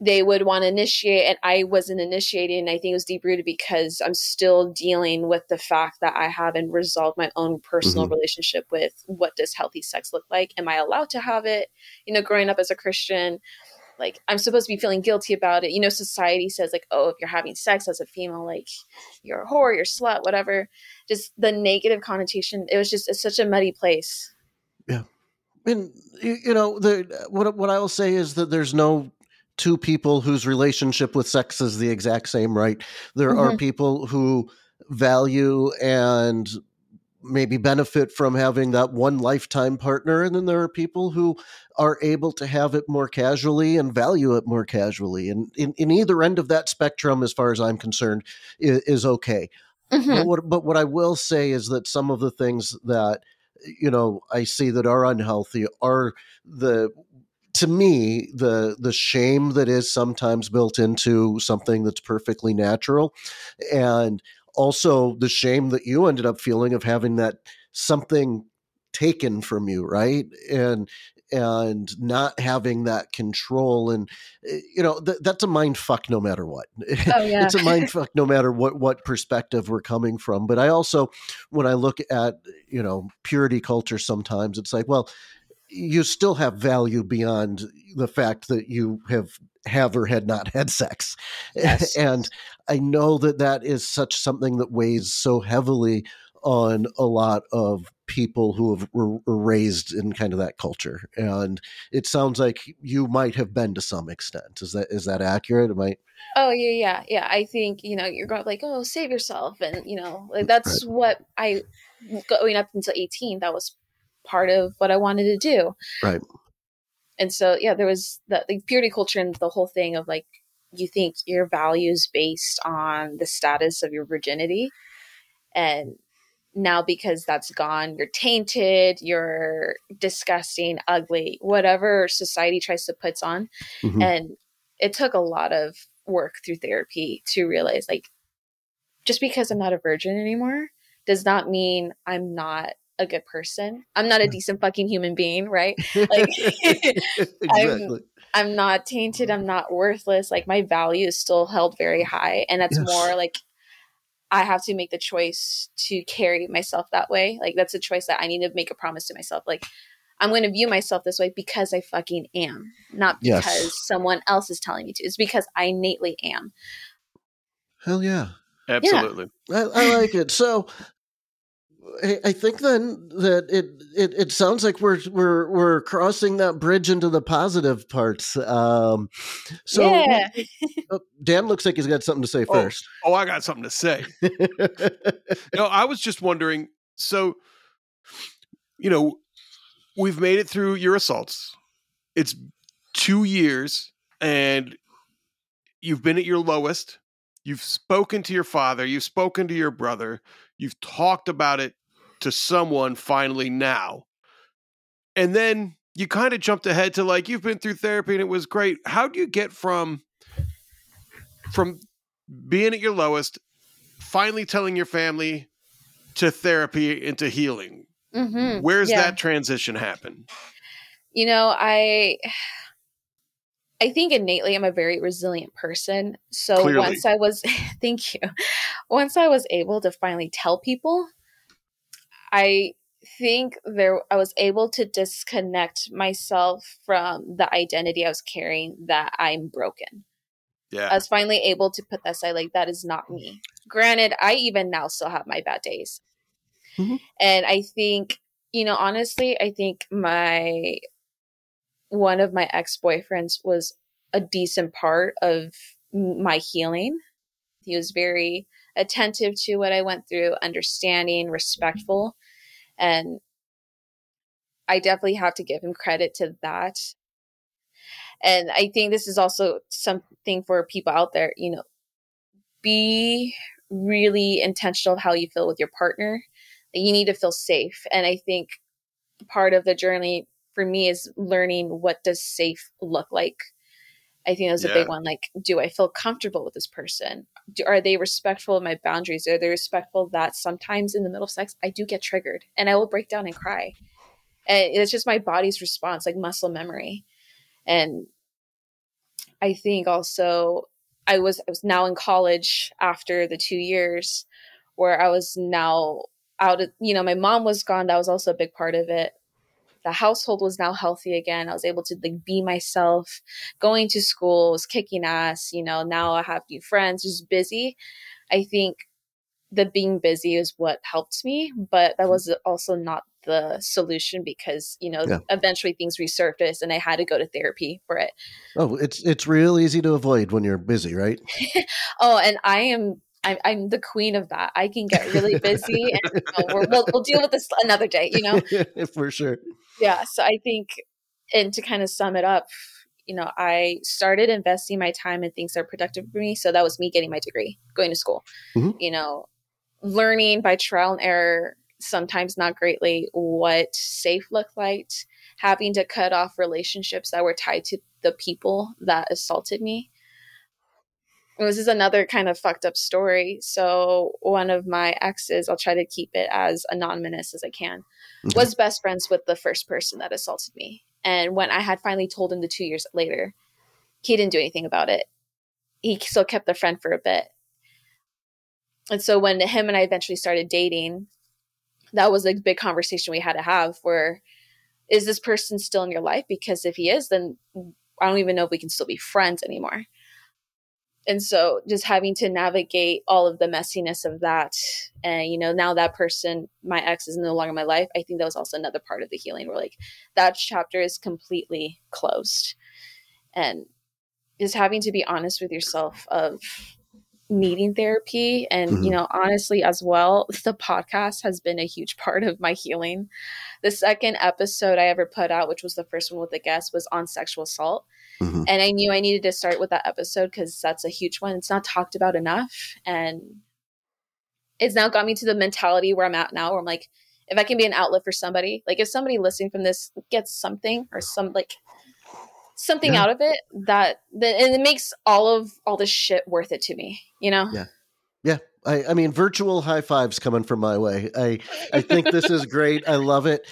they would want to initiate and i wasn't initiating and i think it was deep rooted because i'm still dealing with the fact that i haven't resolved my own personal Mhm. relationship with what does healthy sex look like am i allowed to have it you know growing up as a christian like i'm supposed to be feeling guilty about it you know society says like oh if you're having sex as a female like you're a whore you're a slut whatever just the negative connotation it was just it's such a muddy place Yeah. and you, you know the what what I will say is that there's no two people whose relationship with sex is the exact same, right? There are Mhm. people who value and maybe benefit from having that one lifetime partner and then there are people who are able to have it more casually and value it more casually and in, in either end of that spectrum as far as i'm concerned is, is okay. But mm-hmm. what but what I will say is that some of the things that you know I see that are unhealthy are the to me the the shame that is sometimes built into something that's perfectly natural and also the shame that you ended up feeling of having that something taken from you, right? And and not having that control and eh, you know th- that's a mind fuck no matter what (laughs) Oh yeah. it's a mind (laughs) fuck no matter what what perspective we're coming from but i also when i look at you know purity culture sometimes it's like well you still have value beyond the fact that you have have or had not had sex Yes. (laughs) and i know that that is such something that weighs so heavily on a lot of people who have, were, raised in kind of that culture and it sounds like you might have been to some extent is that is that accurate am i Oh yeah, yeah, yeah. I think you know you're going like, oh, save yourself, and you know like that's what I going up until 18. That was part of what I wanted to do. Right. And so yeah, there was the, the purity culture and the whole thing of like you think your values based on the status of your virginity, and now because that's gone, you're tainted, you're disgusting, ugly, whatever society tries to put on. Mhm. And it took a lot of work through therapy to realize like just because I'm not a virgin anymore does not mean I'm not a good person. I'm not a hmm. decent fucking human being, right? (laughs) Like (laughs) exactly I'm not tainted, I'm not worthless. Like my value is still held very high and that's Yes. more like I have to make the choice to carry myself that way. Like that's a choice that I need to make a promise to myself. Like I'm going to view myself this way because I fucking am, not Yes. because someone else is telling me to. It's because I innately am. hell yeah Absolutely. I, I like it. So I, I think then that it, it it sounds like we're we're we're crossing that bridge into the positive parts. Um, so Yeah. uh, Dan looks like he's got something to say Oh. first. Oh, I got something to say. (laughs) No, I was just wondering. So, you know, we've made it through your assaults. It's two years, and you've been at your lowest. You've spoken to your father. You've spoken to your brother. You've talked about it to someone finally now. And then you kind of jumped ahead to like, you've been through therapy and it was great. How do you get from from being at your lowest, finally telling your family to therapy into healing? hmm Where's Yeah. that transition happen? You know, I I think innately I'm a very resilient person. So Clearly. once I was (laughs) thank you. Once I was able to finally tell people, I think there I was able to disconnect myself from the identity I was carrying that I'm broken. Yeah. I was finally able to put that aside like that is not me. Granted, I even now still have my bad days. Mhm. And I think, you know, honestly, I think my one of my ex-boyfriends was a decent part of my healing. He was very attentive to what I went through, understanding, respectful, and I definitely have to give him credit to that. And I think this is also something for people out there, you know, be really intentional of how you feel with your partner. You need to feel safe. And I think part of the journey for me is learning what does safe look like. I think that's a Yeah. big one. Like, do I feel comfortable with this person? Do, are they respectful of my boundaries? Are they respectful that sometimes in the middle of sex I do get triggered and I will break down and cry? And it's just my body's response, like muscle memory. And I think also I was I was now in college after the two years where I was now out of you know, my mom was gone. That was also a big part of it. The household was now healthy again. I was able to like be myself, going to school, was kicking ass, you know, now I have new friends, just busy. I think the being busy is what helped me, but that mm-hmm. was also not the solution because, you know, Yeah. eventually things resurfaced and I had to go to therapy for it. Oh, it's it's real easy to avoid when you're busy, right? (laughs) Oh, and I am I'm, I'm the queen of that. I can get really busy, and you know, we're, we'll we'll deal with this another day. You know, (laughs) For sure. yeah. So I think, and to kind of sum it up, you know, I started investing my time in things that are productive for me. So that was me getting my degree, going to school. Mhm. You know, learning by trial and error, sometimes not greatly, what safe looked like. Having to cut off relationships that were tied to the people that assaulted me this is another kind of fucked up story. So one of my exes, I'll try to keep it as anonymous as I can, Mhm. was best friends with the first person that assaulted me. And when I had finally told him the two years later, he didn't do anything about it. He still kept the friend for a bit. And so when him and I eventually started dating, that was a big conversation we had to have where is this person still in your life? Because if he is, then I don't even know if we can still be friends anymore. And so just having to navigate all of the messiness of that. And, you know, now that person, my ex is no longer in my life. I think that was also another part of the healing where like that chapter is completely closed. And just having to be honest with yourself of needing therapy and Mhm. you know honestly as well (laughs) the podcast has been a huge part of my healing the second episode i ever put out which was the first one with the guest was on sexual assault Mhm. and i knew i needed to start with that episode because that's a huge one it's not talked about enough and it's now got me to the mentality where i'm at now where i'm like if i can be an outlet for somebody like if somebody listening from this gets something or some like something Yeah. out of it that then and it makes all of all this shit worth it to me you know Yeah. Yeah. I, I mean, virtual high fives coming from my way. I, I think this is great. I love it.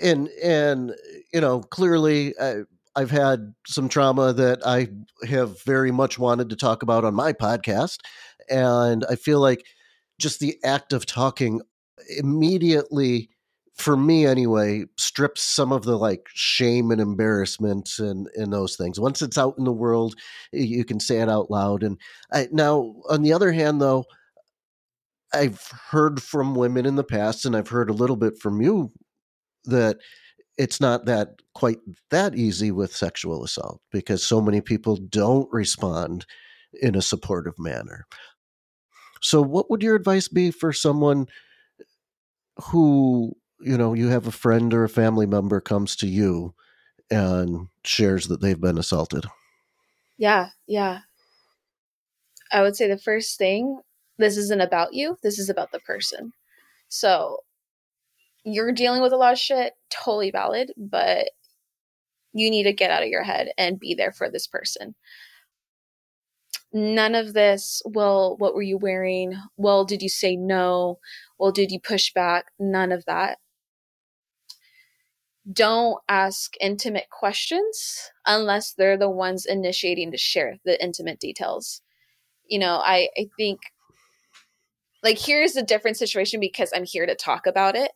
And and you know, clearly, I, I've had some trauma that I have very much wanted to talk about on my podcast, and I feel like just the act of talking immediately for me anyway strips some of the like shame and embarrassment and and those things. Once it's out in the world you can say it out loud and I, now on the other hand though i've heard from women in the past and i've heard a little bit from you that it's not that quite that easy with sexual assault because so many people don't respond in a supportive manner so what would your advice be for someone who you know you have a friend or a family member comes to you and shares that they've been assaulted Yeah, yeah. I would say the first thing this isn't about you, this is about the person. So you're dealing with a lot of shit, totally valid, but you need to get out of your head and be there for this person. None of this, well, what were you wearing? Well, did you say no? Well, did you push back? None of that. Don't ask intimate questions unless they're the ones initiating to share the intimate details. You know, I, I think like here's a different situation because I'm here to talk about it.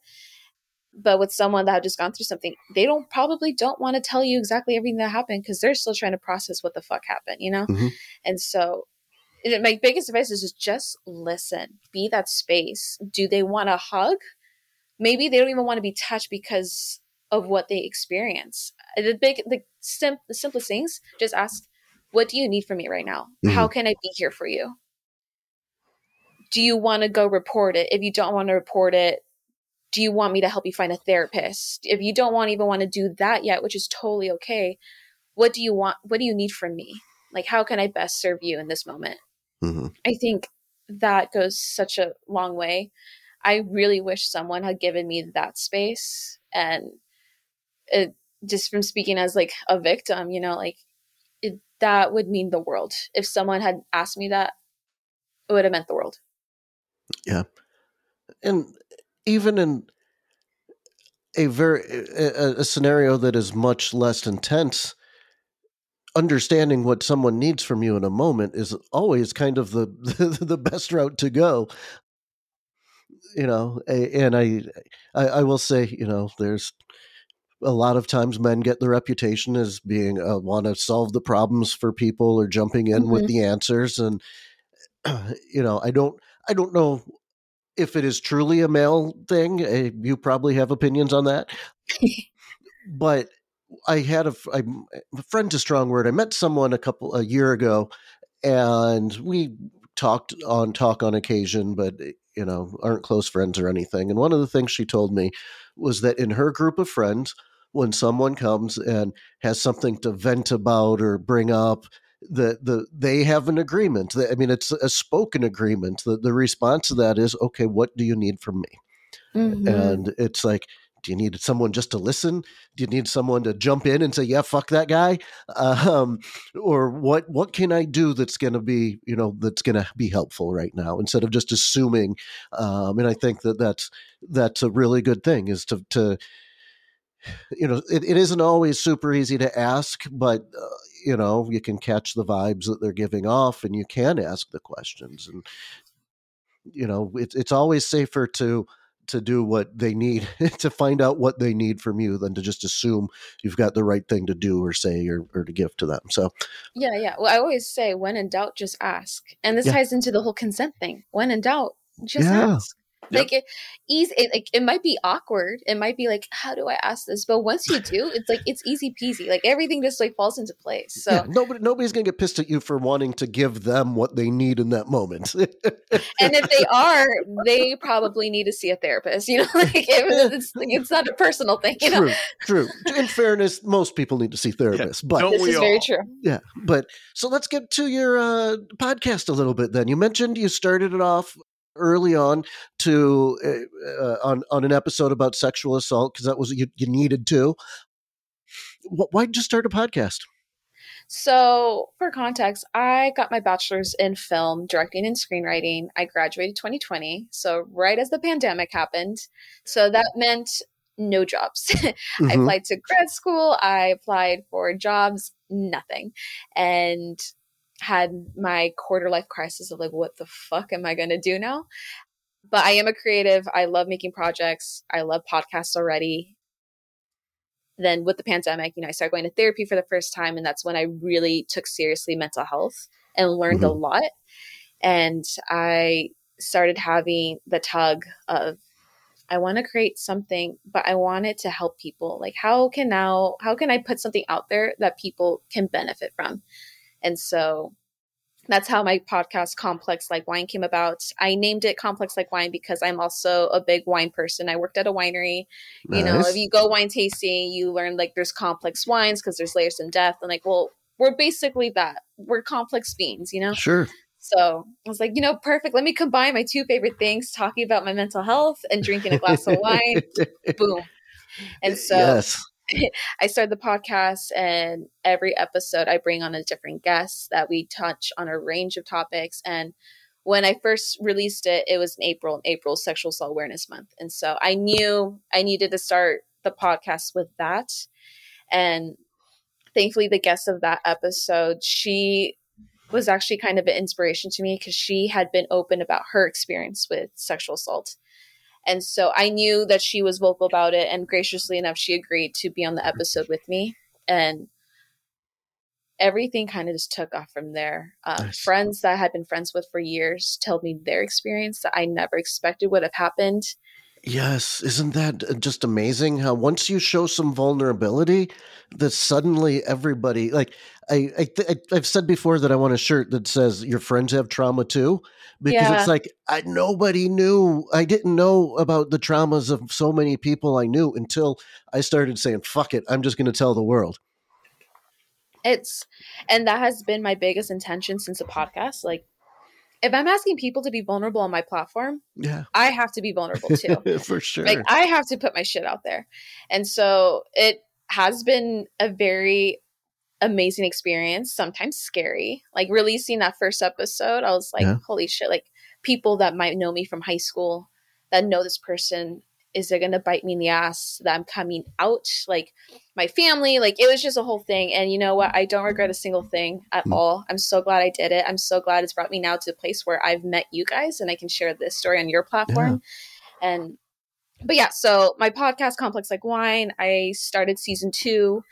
But with someone that had just gone through something, they don't probably don't want to tell you exactly everything that happened because they're still trying to process what the fuck happened, you know? Mhm. And so my biggest advice is just just listen, be that space. Do they want a hug? Maybe they don't even want to be touched because of what they experience. The big, the sim, the simplest things. Just ask, "What do you need from me right now? How can I be here for you? Do you want to go report it? If you don't want to report it, do you want me to help you find a therapist? If you don't want even want to do that yet, which is totally okay, what do you want? What do you need from me? Like, how can I best serve you in this moment? Mhm. I think that goes such a long way. I really wish someone had given me that space and it just from speaking as like a victim, you know, like it, that would mean the world. If someone had asked me that, it would have meant the world. Yeah. And even in a very a, a scenario that is much less intense understanding what someone needs from you in a moment is always kind of the (laughs) the best route to go you know and I, I i will say you know there's a lot of times men get the reputation as being uh, want to solve the problems for people or jumping in with Mhm. the answers and (clears throat) you know i don't i don't know if it is truly a male thing uh, you probably have opinions on that. But i had a, I'm- a friend's a strong word. I met someone a couple a year ago and we talked on talk on occasion but you know aren't close friends or anything. And one of the things she told me was that in her group of friends when someone comes and has something to vent about or bring up the the they have an agreement i mean it's a spoken agreement the, the response to that is okay what do you need from me Mhm. and it's like do you need someone just to listen? Do you need someone to jump in and say, "Yeah, fuck that guy," (laughs) um, or what? What can I do that's going to be, you know, that's going to be helpful right now instead of just assuming? Um, and I think that that's that's a really good thing is to to you know it, it isn't always super easy to ask, but uh, you know you can catch the vibes that they're giving off, and you can ask the questions and you know it's it's always safer to to do what they need (laughs) to find out what they need from you than to just assume you've got the right thing to do or say or, or to give to them so Yeah, yeah. Well, I always say, when in doubt, just ask. And this Yeah. ties into the whole consent thing. When in doubt, just Yeah. ask. Like it, easy. It, like it might be awkward. It might be like, how do I ask this? But once you do, it's like it's easy peasy. Like everything just like falls into place. So yeah, nobody nobody's gonna get pissed at you for wanting to give them what they need in that moment (laughs) and if they are, they probably need to see a therapist. You know, (laughs) like it, (laughs) it's it's not a personal thing. You know, true true in fairness most people need to see therapists but Don't this we is very true. Yeah, but so let's get to your uh, podcast a little bit. Then you mentioned you started it off early on to uh, on on an episode about sexual assault because that was you, you needed to. Why'd you start a podcast? So, for context, I got my bachelor's in film, directing, and screenwriting. I graduated 2020, so right as the pandemic happened. So that meant no jobs. (laughs) I Mhm. applied to grad school, I applied for jobs, nothing. And had my quarter life crisis of like, what the fuck am I going to do now? But I am a creative. I love making projects. I love podcasts already then with the pandemic, you know, I started going to therapy for the first time, and that's when I really took seriously mental health and learned a mm-hmm. lot. And I started having the tug of I want to create something, but I want it to help people. Like how can now how can I put something out there that people can benefit from? And so that's how my podcast complex like wine came about. I named it complex like wine because i'm also a big wine person. I worked at a winery. You know if you go wine tasting you learn like there's complex wines because there's layers and depth. And like well we're basically that. We're complex beings you know? Sure. so i was like you know perfect. Let me combine my two favorite things talking about my mental health and drinking a glass of wine. (laughs) Boom. And so yes. (laughs) I started the podcast, and every episode I bring on a different guest that we touch on a range of topics. And when I first released it, it was in April, April Sexual Assault Awareness Month. And so I knew I needed to start the podcast with that. And thankfully, the guest of that episode, she was actually kind of an inspiration to me because she had been open about her experience with sexual assault. And so I knew that she was vocal about it, and graciously enough, she agreed to be on the episode with me. And everything kind of just took off from there. Um, Nice. Friends that I had been friends with for years told me their experience that I never expected would have happened. Yes, isn't that uh, just amazing how once you show some vulnerability, that suddenly everybody like I, I th- I I've said before that I want a shirt that says your friends have trauma too because Yeah. it's like I nobody knew I didn't know about the traumas of so many people I knew until I started saying fuck it I'm just going to tell the world. It's, and that has been my biggest intention since the podcast. Like, if I'm asking people to be vulnerable on my platform, Yeah, I have to be vulnerable too. (laughs) for sure. Like I have to put my shit out there. And so it has been a very amazing experience, sometimes scary. Like releasing that first episode, I was like, Yeah. holy shit, like people that might know me from high school that know this person is it going to bite me in the ass that I'm coming out like my family like it was just a whole thing. And you know what? I don't regret a single thing at Mm. all. I'm so glad I did it. I'm so glad it's brought me now to the place where I've met you guys and I can share this story on your platform. And but yeah so my podcast complex like wine i started season two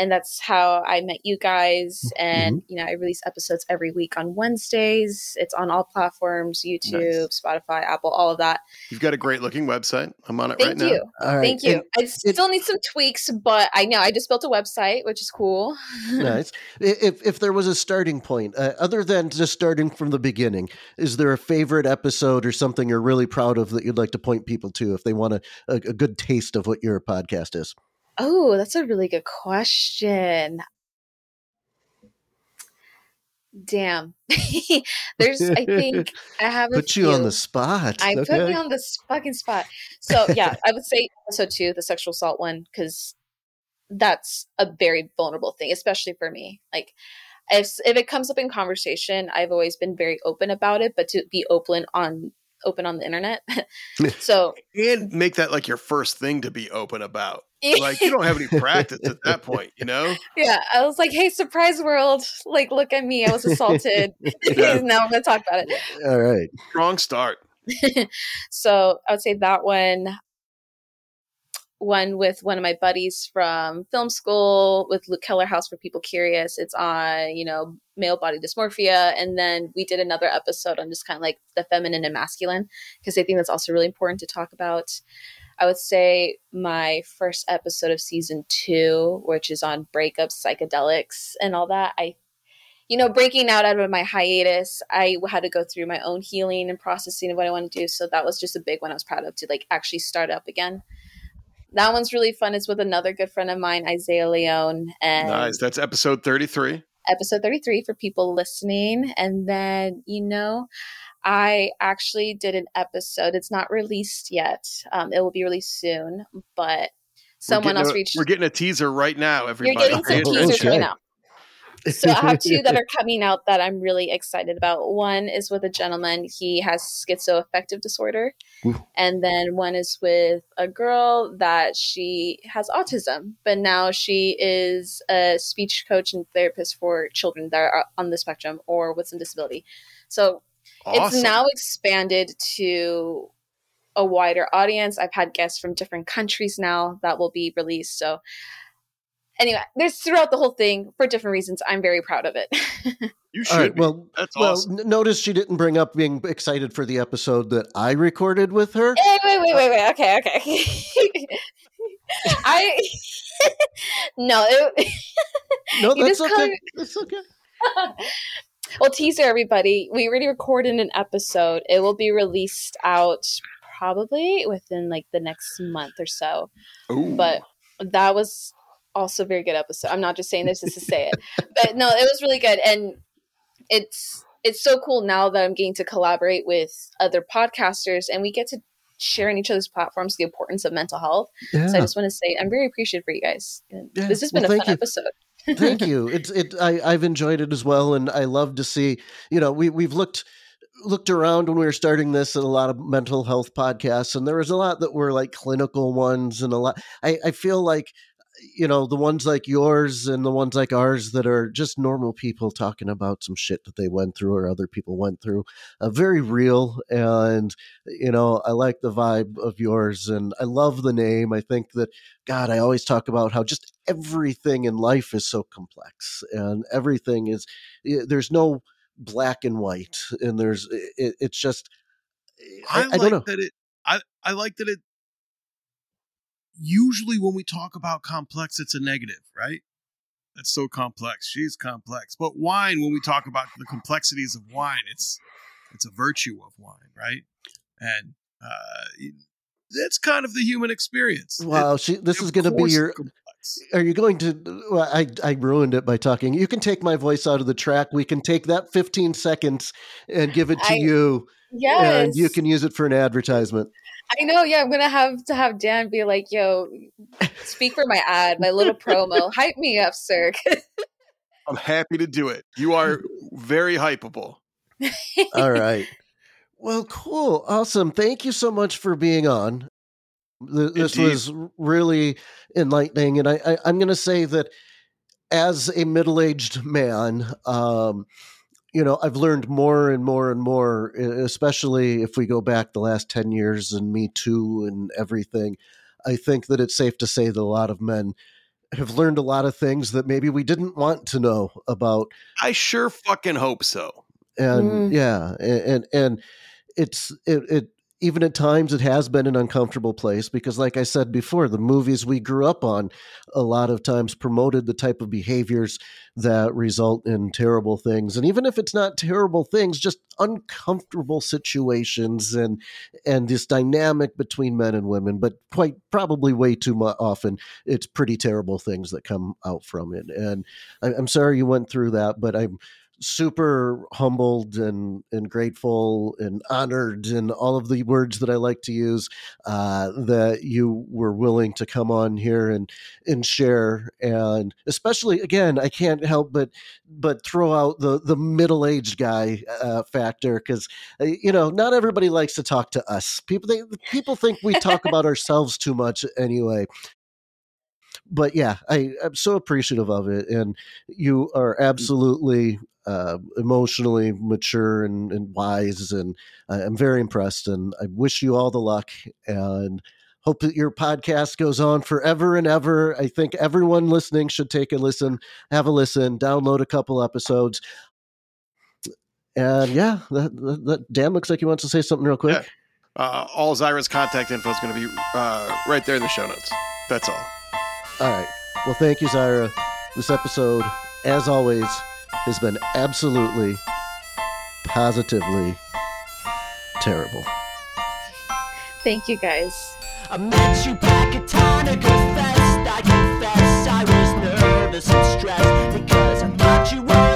and that's how i met you guys. And you know i release episodes every week on wednesdays. It's on all platforms youtube spotify apple all of that. You've got a great looking website. I'm on it thank right now. you. All right, thank you. And- i still need some tweaks but i know i just built a website which is cool. (laughs) Nice. If if there was a starting point, uh, other than just starting from the beginning, is there a favorite episode or something you're really proud of that you'd like to point people to if they want a, a, a good taste of what your podcast is? Oh, that's a really good question. Damn. (laughs) There's, I think (laughs) I have Put you on the spot. I put okay? me on the fucking spot. So yeah, (laughs) I would say episode two, the sexual assault one, because that's a very vulnerable thing, especially for me. Like if if it comes up in conversation, I've always been very open about it, but to be open on open on the internet. (laughs) (laughs) so And make that like your first thing to be open about. Like you don't have any practice at that (laughs) point, you know? yeah, I was like, "Hey, surprise world! Like, look at me! I was assaulted. Yeah. now I'm gonna talk about it." All right. Strong start. so I would say that one, one with one of my buddies from film school with Luke Keller House for people curious. It's on, you know, male body dysmorphia. And then we did another episode on just kind of like the feminine and masculine, because I think that's also really important to talk about. I would say my first episode of season two, which is on breakups, psychedelics, and all that. I you know, breaking out out of my hiatus, I had to go through my own healing and processing of what I want to do. So that was just a big one I was proud of to like actually start up again. That one's really fun. It's with another good friend of mine, Isaiah Leone, and Nice. That's episode 33. episode 33 for people listening. And then, you know, I actually did an episode. It's not released yet. Um, it will be released soon, but someone else getting a- reached. We're getting a teaser right now, everybody. You're getting some teasers okay. right now. (laughs) So I have two that are coming out that I'm really excited about. One is with a gentleman. He has schizoaffective disorder. Ooh. And then one is with a girl that she has autism, but now she is a speech coach and therapist for children that are on the spectrum or with some disability. So it's now expanded to a wider audience. I've had guests from different countries now that will be released. So anyway, there's throughout the whole thing for different reasons. I'm very proud of it. (laughs) you should All right. be. Well, That's well. awesome. n- Notice she didn't bring up being excited for the episode that I recorded with her. Hey, wait, wait, wait, wait. Okay, okay. (laughs) (laughs) I no. It, No, that's okay. call That's okay. well, teaser everybody. We already recorded an episode. It will be released out probably within like the next month or so. Ooh. but that was also very good episode. I'm not just saying this just to say it, (laughs) but no, it was really good, and it's it's so cool now that I'm getting to collaborate with other podcasters, and we get to share in each other's platforms the importance of mental health. Yeah. So I just want to say I'm very appreciative for you guys. Yeah, This has been well, a fun you. episode. Thank you. (laughs) It's it. I, I've enjoyed it as well, and I love to see. You know, we we've looked looked around when we were starting this at a lot of mental health podcasts, and there was a lot that were like clinical ones, and a lot. I, I feel like you know the ones like yours and the ones like ours that are just normal people talking about some shit that they went through or other people went through uh, very real and you know i like the vibe of yours and i love the name i think that god i always talk about how just everything in life is so complex and everything is there's no black and white and there's it, it's just I, I, I like don't know that it. I I like that it. Usually, when we talk about complex, it's a negative, right? That's so complex. She's complex. But wine, when we talk about the complexities of wine, it's it's a virtue of wine, right? And uh, that's kind of the human experience. It- wow she, this is going to be your. Are you going to? Well, I I ruined it by talking. You can take my voice out of the track. We can take that 15 seconds and give it to I- you, Yes, and you can use it for an advertisement. I know. Yeah, I'm gonna have to have Dan be like, "Yo, speak for my ad, my little promo. (laughs) Hype me up, sir." I'm happy to do it. You are very hypeable. All right. Well, cool, awesome. Thank you so much for being on. This Indeed. was really enlightening, and I, I I'm going to say that as a middle-aged man, um, you know, I've learned more and more and more, especially if we go back the last 10 years and Me Too and everything. I think that it's safe to say that a lot of men have learned a lot of things that maybe we didn't want to know about. I sure fucking hope so. And Mm. yeah, a- and, and it's, it, it, even at times it has been an uncomfortable place because like i said before the movies we grew up on a lot of times promoted the type of behaviors that result in terrible things. And even if it's not terrible things just uncomfortable situations and and this dynamic between men and women. But quite probably way too mu- often it's pretty terrible things that come out from it. And i'm sorry you went through that but i'm super humbled and and grateful and honored and all of the words that I like to use uh, that you were willing to come on here and and share. And especially again I can't help but but throw out the the middle aged guy uh, factor because uh, you know not everybody likes to talk to us. People they, people think we talk about (laughs) ourselves too much anyway. But yeah, I, I'm so appreciative of it, and you are Mm. absolutely uh, emotionally mature and, and wise, and I'm very impressed. And I wish you all the luck, and hope that your podcast goes on forever and ever. I think everyone listening should take a listen, have a listen, download a couple episodes. And yeah, that, that, that Dan looks like he wants to say something real quick. Uh, all Zaira's contact info is going to be uh, right there in the show notes. That's all. All right. Well, thank you, Zyra. This episode, as always, has been absolutely, positively terrible. Thank you guys. I met you back at Tonic Fest. I confess I was nervous and stressed because I thought you were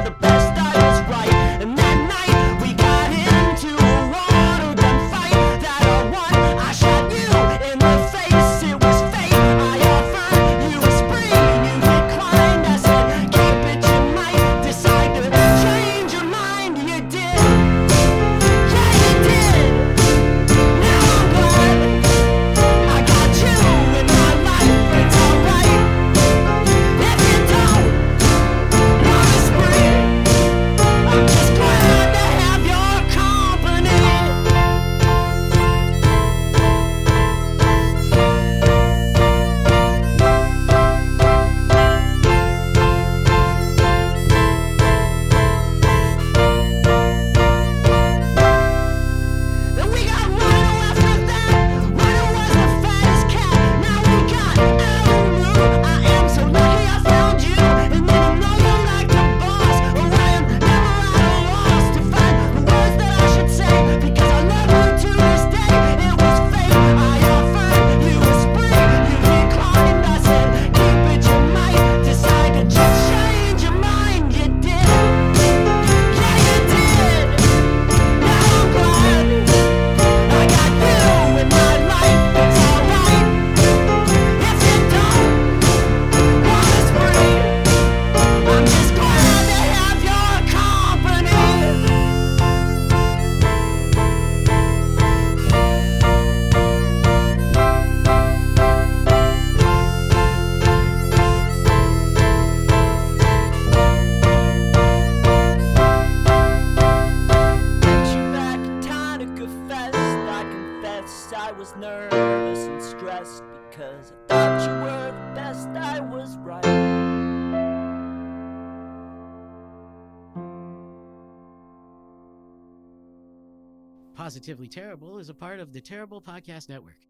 Positively Terrible is a part of the Terrible Podcast Network.